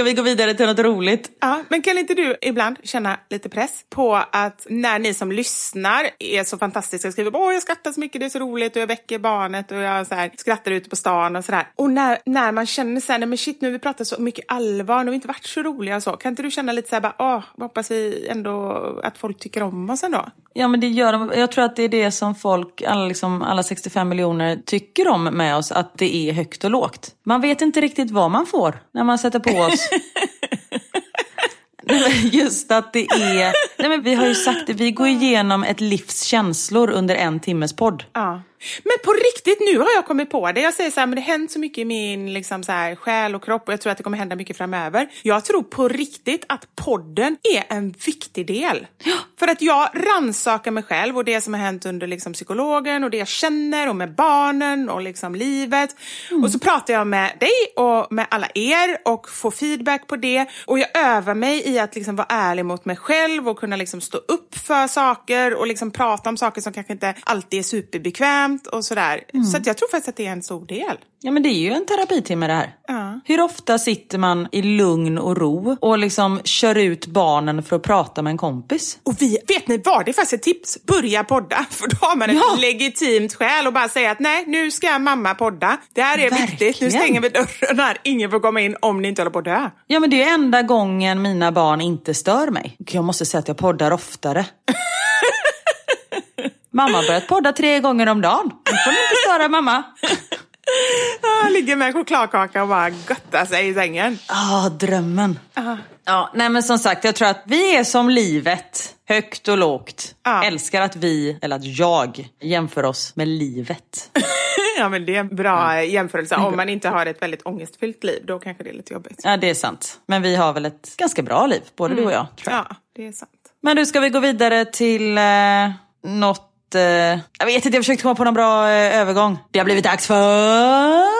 Ska vi gå vidare till något roligt? Ja, men kan inte du ibland känna lite press på att när ni som lyssnar är så fantastiska och skriver åh jag skrattar så mycket, det är så roligt och jag väcker barnet och jag så här, skrattar ute på stan och sådär. Och när, när man känner så här, nej men shit nu har vi pratat så mycket allvar, nu har vi inte varit så roliga och så. Kan inte du känna lite så här, bara, åh, hoppas vi ändå att folk tycker om oss ändå? Ja men det gör de. Jag tror att det är det som folk, alla, liksom, alla 65 miljoner tycker om med oss, att det är högt och lågt. Man vet inte riktigt vad man får när man sätter på oss. Just att det är, nej men vi har ju sagt det, vi går igenom ett livs känslor under en timmes podd. Ja. Men på riktigt, nu har jag kommit på det. Jag säger så här, men det har hänt så mycket i min liksom så här, själ och kropp och jag tror att det kommer hända mycket framöver. Jag tror på riktigt att podden är en viktig del. För att jag rannsakar mig själv och det som har hänt under liksom, psykologen och det jag känner och med barnen och liksom livet. Och så pratar jag med dig och med alla er och får feedback på det. Och jag övar mig i att liksom vara ärlig mot mig själv och kunna liksom stå upp för saker och liksom prata om saker som kanske inte alltid är superbekvämt och sådär. Så att jag tror faktiskt att det är en stor del. Ja men det är ju en terapitimme det här. Ja. Hur ofta sitter man i lugn och ro och liksom kör ut barnen för att prata med en kompis? Och vi, vet ni vad, det är faktiskt ett tips. Börja podda, [laughs] för då har man ett Ja. legitimt skäl och bara säga att nej, nu ska mamma podda. Det här är viktigt, nu Verkligen. stänger vi dörren här. Ingen får komma in om ni inte håller på att dö. Ja men det är enda gången mina barn inte stör mig. Jag måste säga att jag poddar oftare. [laughs] mamma har börjat podda tre gånger om dagen. Nu får ni inte störa mamma. [laughs] Ah, ligger med en chokladkaka och bara göttar sig i sängen. Ah, drömmen. Ja, nej men som sagt, jag tror att vi är som livet. Högt och lågt. Ja. Älskar att vi, eller att jag, jämför oss med livet. [laughs] ja, men det är en bra jämförelse. Om man inte har ett väldigt ångestfyllt liv, då kanske det är lite jobbigt. Ja, det är sant. Men vi har väl ett ganska bra liv, både du och jag. Tror jag. Ja, det är sant. Men du, ska vi gå vidare till eh, något... Eh, jag vet inte, jag försökte komma på någon bra eh, övergång. Det har blivit dags för...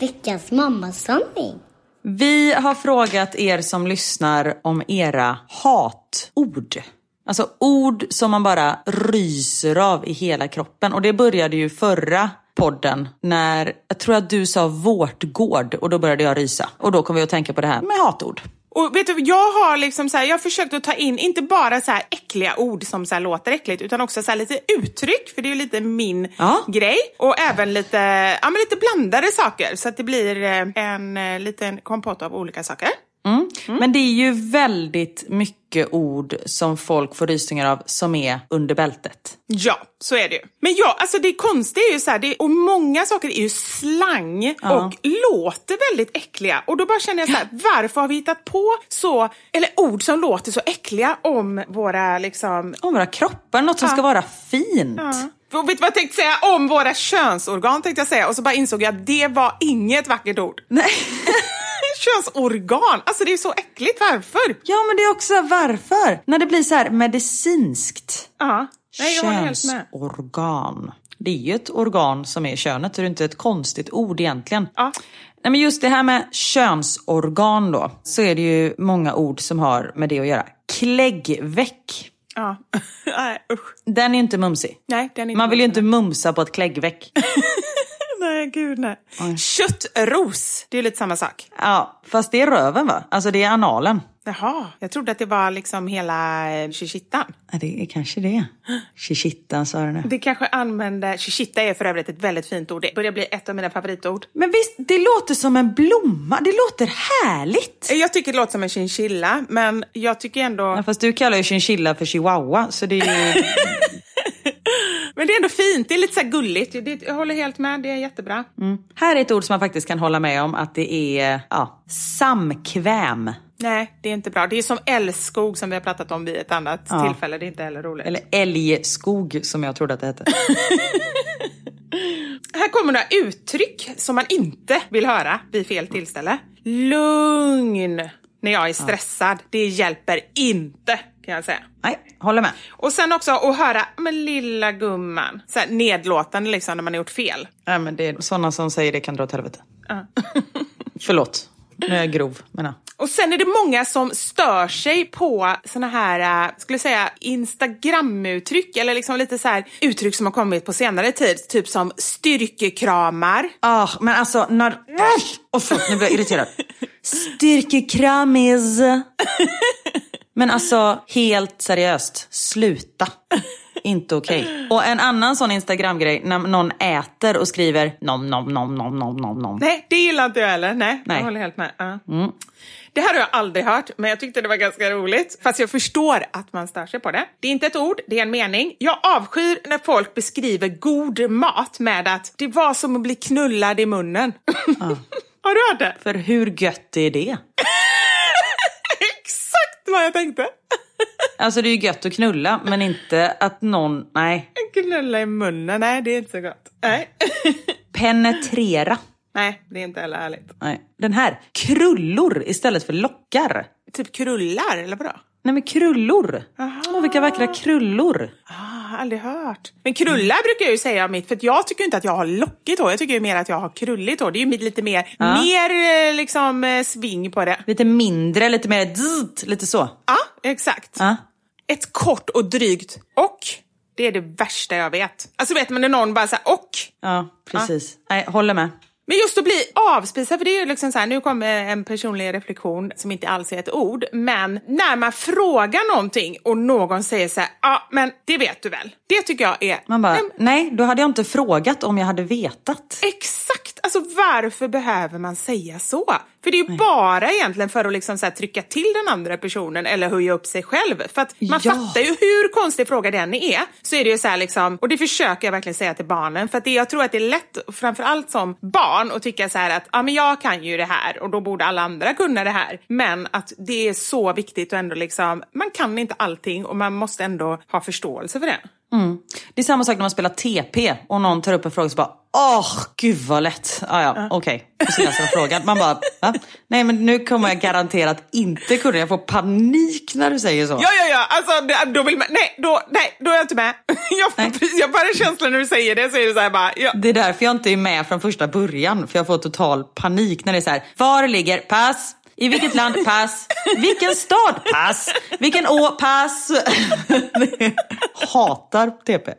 Veckans mammasanning. Vi har frågat er som lyssnar om era hatord. Alltså ord som man bara ryser av i hela kroppen. Och det började ju förra podden när, jag tror att du sa vårtgård och då började jag rysa. Och då kom vi att tänka på det här med hatord. Och vet du, jag har liksom så här, jag har försökt att ta in, inte bara så här äckliga ord som så här låter äckligt, utan också så här lite uttryck, för det är ju lite min Ja. grej. Och även lite, ja, men lite blandade saker, så att det blir eh, en eh, liten kompott av olika saker. Mm. Men det är ju väldigt mycket ord som folk får rysningar av som är under bältet. Ja, så är det ju. Men ja, alltså det konstiga är ju så här, det, och många saker är ju slang och låter väldigt äckliga. Och då bara känner jag så här, varför har vi hittat på så, eller ord som låter så äckliga om våra liksom Om våra kroppar, något som ska vara fint. Ja. Och vet du vad jag tänkte säga? Om våra könsorgan tänkte jag säga. Och så bara insåg jag att det var inget vackert ord. Nej. [laughs] Könsorgan! Alltså det är så äckligt, varför? Ja men det är också varför. När det blir så här medicinskt. Ja. Nej, jag håller helt med. Könsorgan. Det är ju ett organ som är könet, så det är inte ett konstigt ord egentligen. Ja. Nej, men just det här med könsorgan då, så är det ju många ord som har med det att göra. Kläggväck. Ja. [laughs] Nej, usch. Den är inte mumsig. Nej, den är inte Man vill ju inte mumsa på ett kläggväck. [laughs] Nej, gud nej. Köttros, det är lite samma sak. Ja, fast det är röven va? Alltså det är analen. Jaha, jag trodde att det var liksom hela eh, chichittan. Ja, det är kanske det. Chichittan sa du nu. Det kanske använder... Chichitta är för övrigt ett väldigt fint ord. Det börjar bli ett av mina favoritord. Men visst, det låter som en blomma. Det låter härligt. Jag tycker det låter som en chinchilla, men jag tycker ändå... Ja, fast du kallar ju chinchilla för chihuahua, så det är ju... [laughs] Men det är ändå fint, det är lite så gulligt. Jag håller helt med, det är jättebra. Här är ett ord som man faktiskt kan hålla med om att det är ja, samkväm. Nej, det är inte bra. Det är som älskog som vi har pratat om vid ett annat Ja. tillfälle. Det är inte heller roligt. Eller älgskog som jag trodde att det hette. [laughs] Här kommer några uttryck som man inte vill höra vid fel tillställe. Lugn när jag är stressad. Det hjälper inte, kan jag säga. Nej, håller med. Och sen också att höra, men lilla gumman. Så här, nedlåtande liksom när man har gjort fel. Nej, men det är sådana som säger det kan dra åt helvete. Ja. [laughs] Förlåt, nu är jag grov. Men, ja. Och sen är det många som stör sig på såna här, äh, skulle jag säga, Instagram-uttryck eller liksom lite så här uttryck som har kommit på senare tid. Typ som styrkekramar. Ah, men alltså, när... Åh, förlåt, nu blir jag irriterad. [laughs] Styrkekramis. Men alltså, helt seriöst, sluta. Inte okej. Och en annan sån Instagram-grej, när någon äter och skriver nom nom nom nom nom nom nom. Nej, det gillar inte jag heller. Nej, Nej. jag håller helt med. Ja. Det här har jag aldrig hört, men jag tyckte det var ganska roligt. Fast jag förstår att man stör sig på det. Det är inte ett ord, det är en mening. Jag avskyr när folk beskriver god mat med att det var som att bli knullad i munnen. [laughs] har du hört det? För hur gött är det? Vad jag tänkte. Alltså det är ju gött att knulla, men inte att någon... Nej. Knulla i munnen, nej det är inte så gott. Nej. Penetrera. nej, det är inte heller härligt. Nej. Den här, krullor istället för lockar. Typ krullar, eller vadå? Nej men krullor. Åh, vilka vackra krullor. Ah, aldrig hört. Men krullar brukar jag ju säga om mitt, för jag tycker inte att jag har lockigt hår. Jag tycker ju mer att jag har krulligt hår. Det är ju lite mer, Ja. mer eh, liksom eh, sving på det. Lite mindre, lite mer dzzt, lite så. Ja, exakt. Ja. Ett kort och drygt och. Det är det värsta jag vet. Alltså vet man när någon bara säger och. Ja, precis. Nej, håller med. Men just att bli avspisad, för det är ju liksom så här, nu kommer en personlig reflektion som inte alls är ett ord, men när man frågar någonting och någon säger så här, ja men det vet du väl? Det tycker jag är... Man bara, Nej, nej, då hade jag inte frågat om jag hade vetat. Exakt! Alltså varför behöver man säga så? För det är ju bara egentligen för att liksom så trycka till den andra personen eller höja upp sig själv. För att man Ja. fattar ju hur konstig fråga den är. Så är det ju så här liksom, och det försöker jag verkligen säga till barnen. För att det, jag tror att det är lätt, framförallt som barn, att tycka så att ja men jag kan ju det här och då borde alla andra kunna det här. Men att det är så viktigt och ändå liksom, man kan inte allting och man måste ändå ha förståelse för det. Det är samma sak när man spelar TP och någon tar upp en fråga och så bara Åh, gud vad lätt. Ah, ja, okej. Och så frågan. Man bara, va? Nej men nu kommer jag garanterat inte kunna. Jag får panik när du säger så. Ja, ja, ja, alltså då vill man, nej, då, nej, då är jag inte med. [laughs] Jag, Nej. jag bara känslan när du säger det så är det så här bara, ja. Det är därför jag inte är med från första början. För jag får total panik när det är så här. Var ligger? Pass. I vilket land? Pass. Vilken stad? Pass. Vilken å? Pass. [laughs] Hatar TP.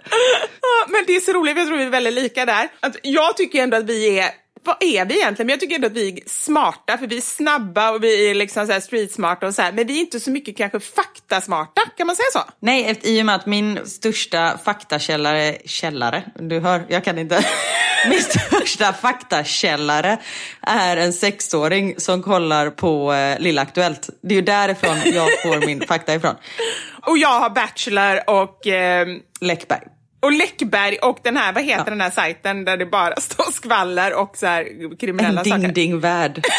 Ja, Men det är så roligt, jag tror vi är väldigt lika där. Att jag tycker ändå att vi är vad är vi egentligen? Men jag tycker ändå att vi är smarta, för vi är snabba och vi är liksom så streetsmarta och så här. Men vi är inte så mycket kanske faktasmarta, kan man säga så? Nej, i och med att min största faktakällare, källare, du hör, jag kan inte. [laughs] Min största faktakällare är en sexåring som kollar på eh, Lilla Aktuellt. Det är ju därifrån jag får min fakta ifrån. Och jag har Bachelor och, eh, Läckberg. Och Läckberg och den här, vad heter den här sajten där det bara [laughs] står skvaller och så här kriminella En saker? ding-ding-värld. [laughs]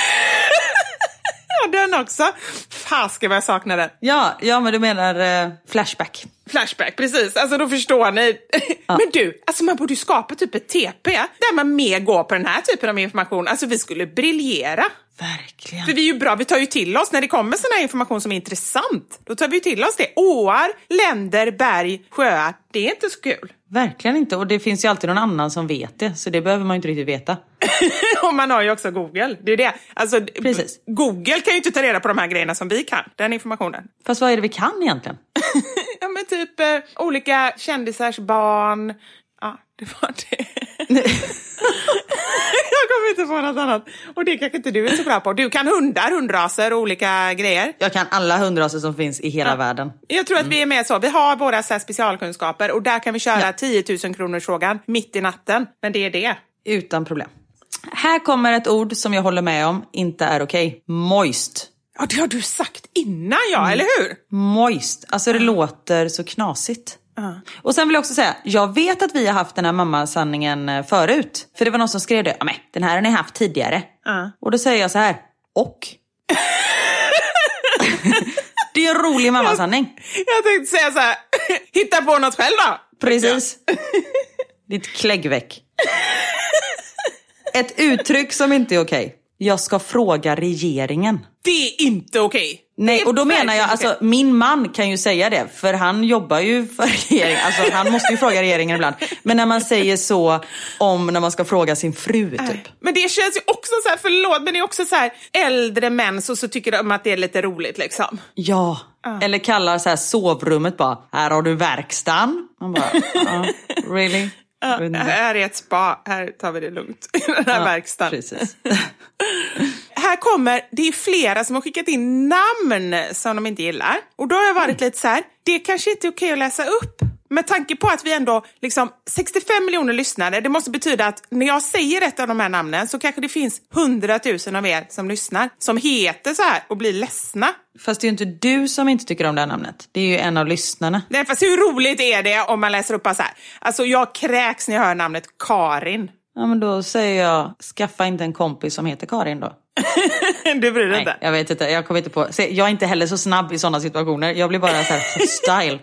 Ja, den också. Fasiken vad jag saknar den. Ja, ja, men du menar eh, Flashback. Flashback, precis. Alltså då förstår ni. Men du, alltså man borde ju skapa typ ett TP där man mer går på den här typen av information. Alltså vi skulle briljera. Verkligen. För vi är ju bra, vi tar ju till oss när det kommer sån här information som är intressant. Då tar vi ju till oss det. Åar, länder, berg, sjöar. Det är inte så kul. Verkligen inte. Och det finns ju alltid någon annan som vet det. Så det behöver man ju inte riktigt veta. [laughs] Och man har ju också Google. Det är det. Alltså, Precis. Google kan ju inte ta reda på de här grejerna som vi kan. Den informationen. Fast vad är det vi kan egentligen? [laughs] ja men typ eh, olika kändisars barn. Ja, det var det. [laughs] jag kommer inte på något annat. Och det kanske inte du är så bra på. Du kan hundar, hundraser och olika grejer. Jag kan alla hundraser som finns i hela världen. Jag tror att vi är med så. Vi har våra så specialkunskaper och där kan vi köra 10 000 kronors frågan mitt i natten. Men det är det. Utan problem. Här kommer ett ord som jag håller med om inte är okej. Moist. Ja, det har du sagt innan ja, eller hur? Moist. Alltså det låter så knasigt. Och sen vill jag också säga, jag vet att vi har haft den här mammasanningen eh, förut. För det var någon som skrev det. Ja, men den här har ni haft tidigare. Ja. Och då säger jag så här, och? [laughs] det är en rolig mammasanning. Jag tänkte säga så här, [laughs] hitta på något själv då. Precis. [laughs] Ditt kläggväck. Ett uttryck som inte är okej. Jag ska fråga regeringen. Det är inte okej. Nej, Det är och då menar jag, alltså min man kan ju säga det, för han jobbar ju för regeringen, alltså han måste ju fråga regeringen ibland. Men när man säger så om när man ska fråga sin fru typ. Men det känns ju också så här, förlåt, men det är också så här äldre män så, så tycker de att det är lite roligt liksom. Ja, eller kallar så här sovrummet bara, här har du verkstaden. Man bara, ja, really? Ja, här är ett spa, här tar vi det lugnt i [laughs] den här Ja, verkstaden. [laughs] Här kommer, det är flera som har skickat in namn som de inte gillar. Och då har jag varit lite så här, det kanske inte är okej att läsa upp. Med tanke på att vi ändå, liksom 65 miljoner lyssnare, det måste betyda att när jag säger ett av de här namnen så kanske det finns 100 000 av er som lyssnar, som heter så här och blir ledsna. Fast det är ju inte du som inte tycker om det här namnet. Det är ju en av lyssnarna. Nej, fast hur roligt är det om man läser upp bara så här? Alltså jag kräks när jag hör namnet Karin. Ja men då säger jag, skaffa inte en kompis som heter Karin då. [laughs] du bryr dig Nej, inte? jag vet inte. Jag kommer inte på. Se, jag är inte heller så snabb i sådana situationer. Jag blir bara så här [laughs] style.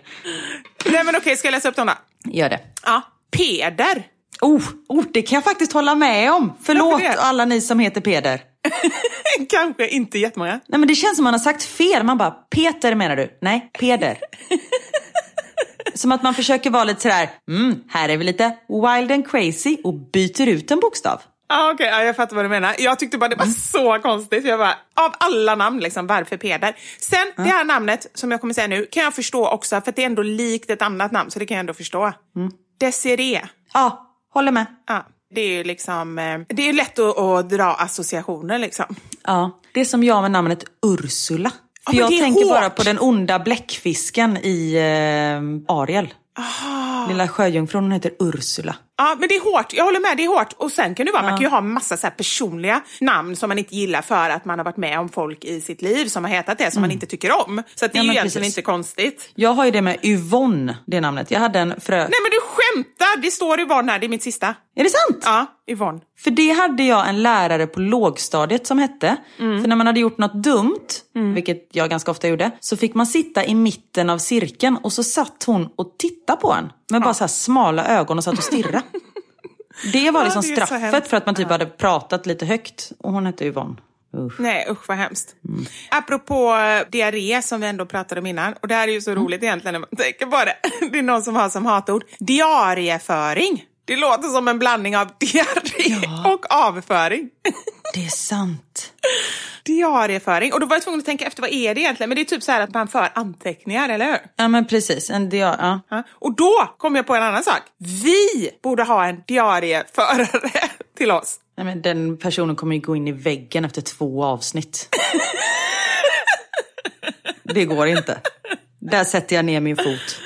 Nej men okej, ska jag läsa upp dem då? Gör det. Ja, Peder. Oh, oh, det kan jag faktiskt hålla med om. Förlåt Varför det? alla ni som heter Peder. [laughs] Kanske inte jättemånga. Nej men det känns som man har sagt fel. Man bara, Peter menar du? Nej, Peder. [laughs] som att man försöker vara lite sådär, mm, här är vi lite wild and crazy och byter ut en bokstav. Ah, Okej, ja, jag fattar vad du menar. Jag tyckte bara det var så konstigt. Jag bara, av alla namn, liksom, varför Peder? Sen, det här namnet som jag kommer säga nu kan jag förstå också, för att det är ändå likt ett annat namn, så det kan jag ändå förstå. Desiree. Ja, håller med. Ja, det är ju liksom, eh, det är lätt att, att dra associationer liksom. Ja, det är som jag med namnet Ursula. För jag tänker hårt. bara på den onda bläckfisken i eh, Ariel. Lilla sjöjungfrun, hon heter Ursula. Ja, men det är hårt. Jag håller med, det är hårt. Och sen kan det vara, man kan ju ha massa så personliga namn som man inte gillar för att man har varit med om folk i sitt liv som har hetat det som man inte tycker om. Så det är Ja, ju men egentligen precis. inte konstigt. Jag har ju det med Yvonne, det namnet. Jag hade en frö... Nej men du skämtar! Det står Yvonne här, det är mitt sista. Är det sant? Ja, Yvonne. För det hade jag en lärare på lågstadiet som hette. För när man hade gjort något dumt, vilket jag ganska ofta gjorde, så fick man sitta i mitten av cirkeln och så satt hon och tittade på en med bara så här smala ögon och satt och stirrade. [laughs] det var Ja, liksom det är så straffet för att man typ hade pratat lite högt. Och hon hette Yvonne. Usch. Nej usch vad hemskt. Apropå eh, diarré som vi ändå pratade om innan, och det här är ju så roligt egentligen när man [laughs] tänker på det. [laughs] Det är någon som har som hatord diarieföring. Det låter som en blandning av diarré och avföring. Det är sant. Diarieföring. Och då var jag tvungen att tänka efter, vad är det egentligen? Men det är typ så här att man för anteckningar, eller hur? Ja men precis. En dia- ja. Ja. Och då kom jag på en annan sak. Vi borde ha en diarieförare [laughs] till oss. Nej, men den personen kommer ju gå in i väggen efter två avsnitt. [laughs] det går inte. Där sätter jag ner min fot.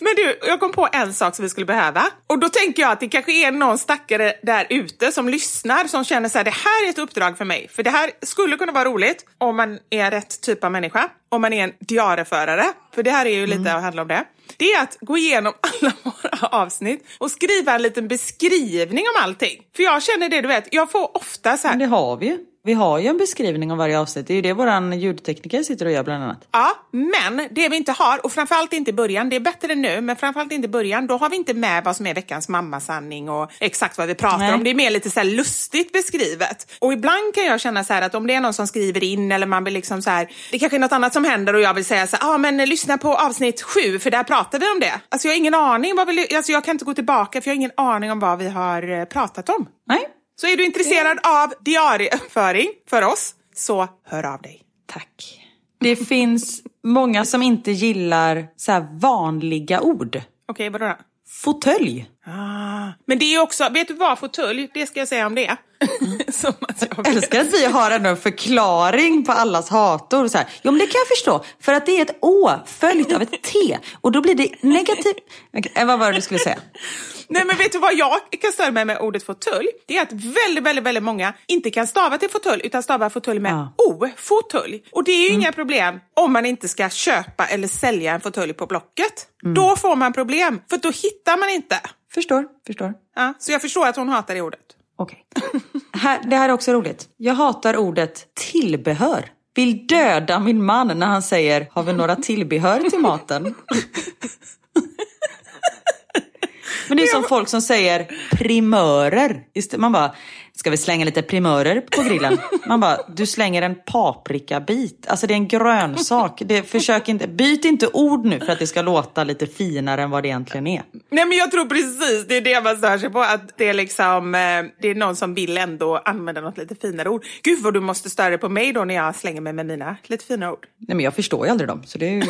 Men du, jag kom på en sak som vi skulle behöva. Och då tänker jag att det kanske är någon stackare där ute som lyssnar som känner så här, det här är ett uppdrag för mig. För det här skulle kunna vara roligt om man är rätt typ av människa om man är en diarieförare, för det här är ju lite att handla om det, det är att gå igenom [laughs] alla våra avsnitt och skriva en liten beskrivning om allting. För jag känner det, du vet, jag får ofta så här, Men det har vi ju. Vi har ju en beskrivning av varje avsnitt. Det är ju det våran ljudtekniker sitter och gör bland annat. Ja, men det vi inte har, och framförallt inte i början, det är bättre nu, men framförallt inte i början, då har vi inte med vad som är veckans mammasanning och exakt vad vi pratar Nej. om. Det är mer lite så lustigt beskrivet. Och ibland kan jag känna så här att om det är någon som skriver in eller man vill liksom så här, det kanske är något annat som händer och jag vill säga så ja ah, men lyssna på avsnitt sju för där pratar vi om det. Alltså jag har ingen aning, vad vi, alltså jag kan inte gå tillbaka för jag har ingen aning om vad vi har eh, pratat om. Nej, Så är du intresserad av diarieföring för oss, så hör av dig. tack. Det finns många som inte gillar så här vanliga ord. Okej, vadå då? Fåtölj. Ah, men det är också, vet du vad fåtölj, det ska jag säga om det. [laughs] Som att jag Jag älskar att vi har en förklaring på allas hator. Så här. Jo men det kan jag förstå. För att det är ett Å följt av ett T. Och då blir det negativt. Okej, eh, vad var det du skulle säga? Nej men vet du vad jag kan störa mig med ordet fåtölj? Det är att väldigt, väldigt, väldigt många inte kan stava till fåtölj utan stavar fåtölj med Ja. O, fåtölj. Och det är ju inga problem om man inte ska köpa eller sälja en fåtölj på Blocket. Då får man problem, för då hittar man inte. Förstår, förstår. Ja, så jag förstår att hon hatar det ordet. Okej. Här, det här är också roligt. Jag hatar ordet tillbehör. Vill döda min man när han säger har vi några tillbehör till maten? [laughs] Men det är som folk som säger primörer. Man bara, ska vi slänga lite primörer på grillen? Man bara, du slänger en paprikabit. Alltså det är en grönsak. Det, försök inte, byt inte ord nu för att det ska låta lite finare än vad det egentligen är. Nej men jag tror precis, det är det man stör sig på. Att det är liksom, eh, det är någon som vill ändå använda något lite finare ord. Gud vad du måste störa dig på mig då när jag slänger mig med mina lite fina ord. Nej men jag förstår ju aldrig dem, så det är.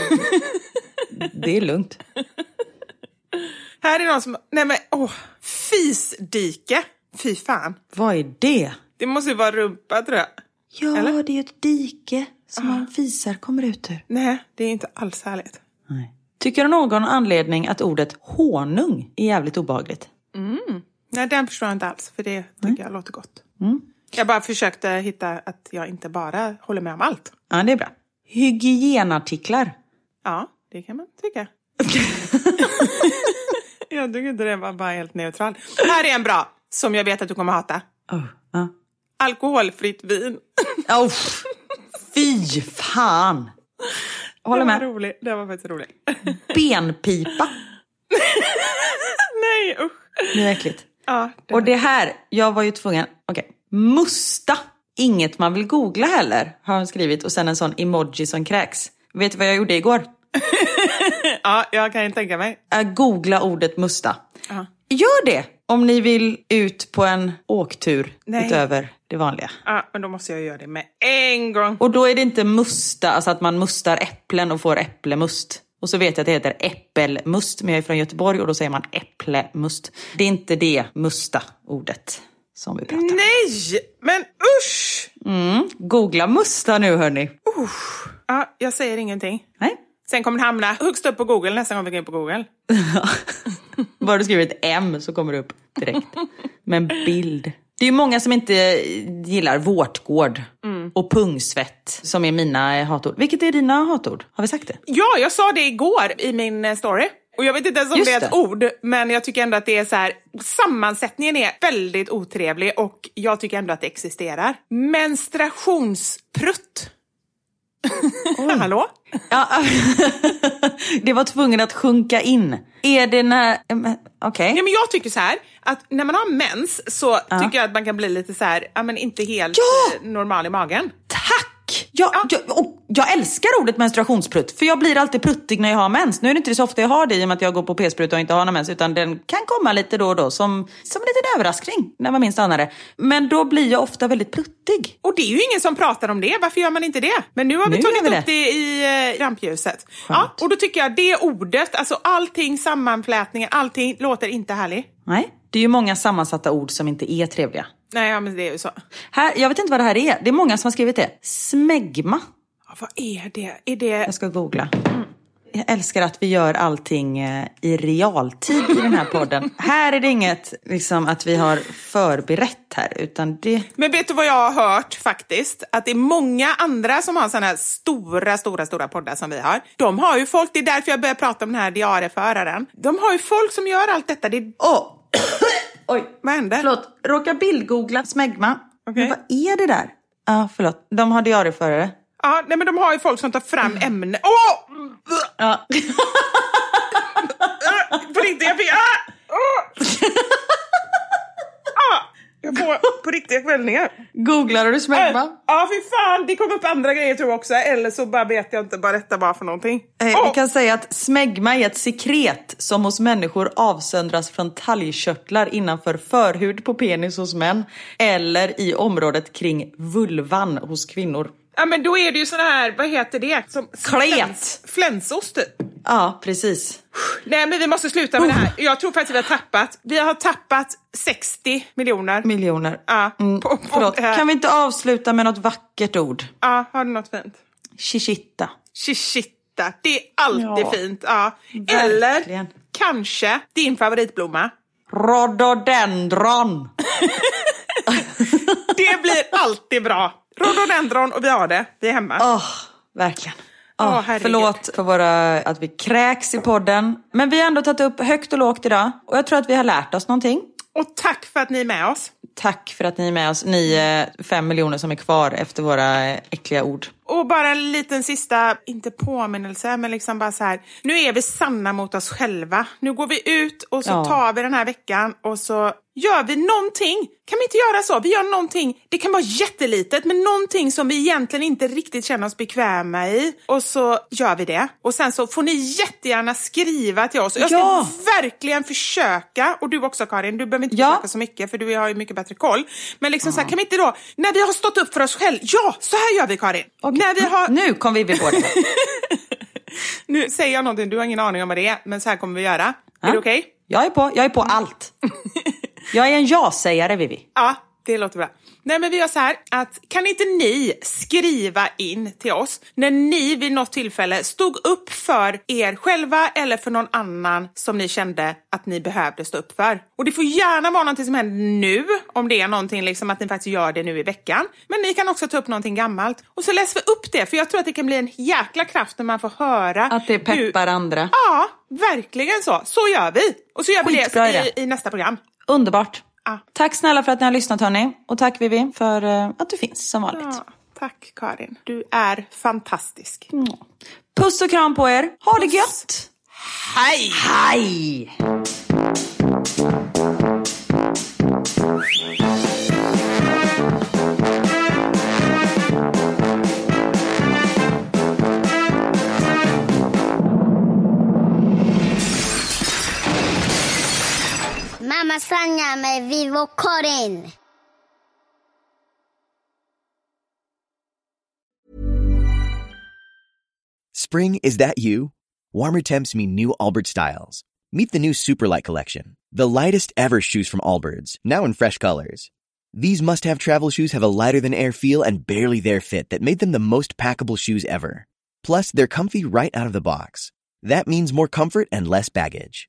[laughs] Det är lugnt. Här är någon som, nej men åh, fisdike. Fy fan. Vad är det? Det måste ju vara rumpa tror jag. Ja, Eller? det är ett dike som man fisar kommer ut ur. Nej, det är inte alls härligt. Nej. Tycker du någon anledning att ordet honung är jävligt obehagligt? Nej, den förstår jag inte alls, för det tycker jag låter gott. Jag bara försökte hitta att jag inte bara håller med om allt. Ja, det är bra. Hygienartiklar. Ja, det kan man tycka. [laughs] [laughs] jag tycker inte det var bara helt neutral. Här är en bra, som jag vet att du kommer hata. Oh, ja. Alkoholfritt vin. oh, fy fan! Håller med. rolig. Den var faktiskt rolig. Benpipa. [laughs] Nej, usch. Det är äckligt. Ja, det Och det här, jag var ju tvungen, okej. Musta. Inget man vill googla heller, har hon skrivit. Och sen en sån emoji som kräks. Vet du vad jag gjorde igår? [laughs] ja, jag kan tänka mig. Äh, googla ordet musta. Ja. Gör det om ni vill ut på en åktur Nej. utöver det vanliga. Ja, men då måste jag göra det med en gång. Och då är det inte musta, alltså att man mustar äpplen och får äpplemust. Och så vet jag att det heter äppelmust, men jag är från Göteborg och då säger man äpplemust. Det är inte det musta-ordet som vi pratar om. Nej, men usch! Mm. Googla musta nu hörni. Ja, jag säger ingenting. Nej. Sen kommer den hamna högst upp på Google nästa gång vi går in på Google. [laughs] Bara du skriver ett M så kommer det upp direkt. Med en bild. Det är ju många som inte gillar vårtgård och pungsvett som är mina hatord. Vilket är dina hatord? Har vi sagt det? Ja, jag sa det igår i min eh, story. Och jag vet inte ens om Just det är ett det. ord, men jag tycker ändå att det är så här, sammansättningen är väldigt otrevlig och jag tycker ändå att det existerar. Menstruationsprutt. Hallå? Ja, [laughs] det var tvungen att sjunka in. Är det när... em, Okej. Ja, men jag tycker så här, att när man har mens så tycker jag att man kan bli lite så här, ja men inte helt Ja! eh, normal i magen. Tack! Jag, Ja. jag, jag älskar ordet menstruationsprutt, för jag blir alltid pruttig när jag har mens. Nu är det inte så ofta jag har det i och med att jag går på p-spruta och inte har någon mens, utan den kan komma lite då och då som, som en liten överraskning när man minst anar det. Men då blir jag ofta väldigt pruttig. Och det är ju ingen som pratar om det, varför gör man inte det? Men nu har vi Nu tagit vi upp det, i eh, rampljuset. Ja, och då tycker jag det ordet, alltså allting, sammanflätningen, allting låter inte härligt. Nej, det är ju många sammansatta ord som inte är trevliga. Nej, ja, men det är ju så. Här, jag vet inte vad det här är. Det är många som har skrivit det. Smegma. Ja, vad är det? Är det... Jag ska googla. Jag älskar att vi gör allting eh, i realtid i den här podden. [laughs] här är det inget liksom, att vi har förberett här, utan det... Men vet du vad jag har hört faktiskt? Att det är många andra som har sådana här stora, stora, stora poddar som vi har. De har ju folk, det är därför jag börjar prata om den här diarieföraren. De har ju folk som gör allt detta. Det är... Åh! [coughs] Oj, Vad hände? förlåt. Råkar bildgoogla smegma. Okej. Men vad är det där? Ja, förlåt. De har diarieförare. Ja, nej, men de har ju folk som tar fram ämnen. Åh! Ja. [laughs] På riktigt, jag fick... Ah! Åh! Ah! Jag får på riktiga kvällningar. Googlar du smegma? Ja, fy fan. Det kom upp andra grejer tror jag också. Eller så bara vet jag inte vad detta var för någonting. Eh, Åh! Vi kan säga att smegma är ett sekret som hos människor avsöndras från talgkörtlar innanför förhud på penis hos män eller i området kring vulvan hos kvinnor. Ja, men då är det ju såna här, vad heter det? Som, som Klet. Fläns, flänsost typ. Ja, precis. Nej, men vi måste sluta med det här. Jag tror faktiskt vi har tappat. Vi har tappat 60 miljoner. Miljoner. Ja, Mm, på, på. Kan vi inte avsluta med något vackert ord? Ja, har du något fint? Chichitta. Chichitta, det är alltid Ja, fint. Ja. verkligen. Eller kanske din favoritblomma. Rhododendron. [laughs] Det blir alltid bra. Rhododendron och vi har det. Vi är hemma. Åh, verkligen. Åh, herregud. förlåt för våra, att vi kräks i podden. Men vi har ändå tagit upp högt och lågt idag. Och jag tror att vi har lärt oss någonting. Och tack för att ni är med oss. Tack för att ni är med oss, ni fem miljoner som är kvar efter våra äckliga ord. Och bara en liten sista, inte påminnelse, men liksom bara så här. Nu är vi sanna mot oss själva. Nu går vi ut och så Ja. tar vi den här veckan och så gör vi någonting. Kan vi inte göra så? Vi gör någonting, det kan vara jättelitet, men någonting som vi egentligen inte riktigt känner oss bekväma i. Och så gör vi det. Och sen så får ni jättegärna skriva till oss. Jag ska Ja. verkligen försöka, och du också Karin, du behöver inte Ja. försöka så mycket för du har ju mycket bättre koll. Men liksom så här, kan vi inte då, när vi har stått upp för oss själva, ja så här gör vi Karin. När vi har, Nu kom vi på det. [laughs] nu säger jag någonting, du har ingen aning om vad det är, men så här kommer vi göra. Är det okej? Jag är på, jag är på allt. [laughs] Jag är en ja-sägare Vivi. Ja, det låter bra. Nej men vi gör så här att kan inte ni skriva in till oss när ni vid något tillfälle stod upp för er själva eller för någon annan som ni kände att ni behövde stå upp för. Och det får gärna vara någonting som händer nu, om det är någonting liksom att ni faktiskt gör det nu i veckan. Men ni kan också ta upp någonting gammalt och så läser vi upp det för jag tror att det kan bli en jäkla kraft när man får höra Att det peppar andra. Ja, verkligen så. Så gör vi. Och så gör vi Skitbra det idé. i, i nästa program. Underbart. Ja. Tack snälla för att ni har lyssnat hörni. Och tack Vivi för eh, att du finns som vanligt. Ja, tack Karin. Du är fantastisk. Puss och kram på er. Ha det gött. Hej! Hej! Vivo. Spring, is that you? Warmer temps mean new Allbirds styles. Meet the new Superlight collection, the lightest ever shoes from Allbirds, now in fresh colors. These must have travel shoes have a lighter than air feel and barely there fit that made them the most packable shoes ever. Plus, they're comfy right out of the box. That means more comfort and less baggage.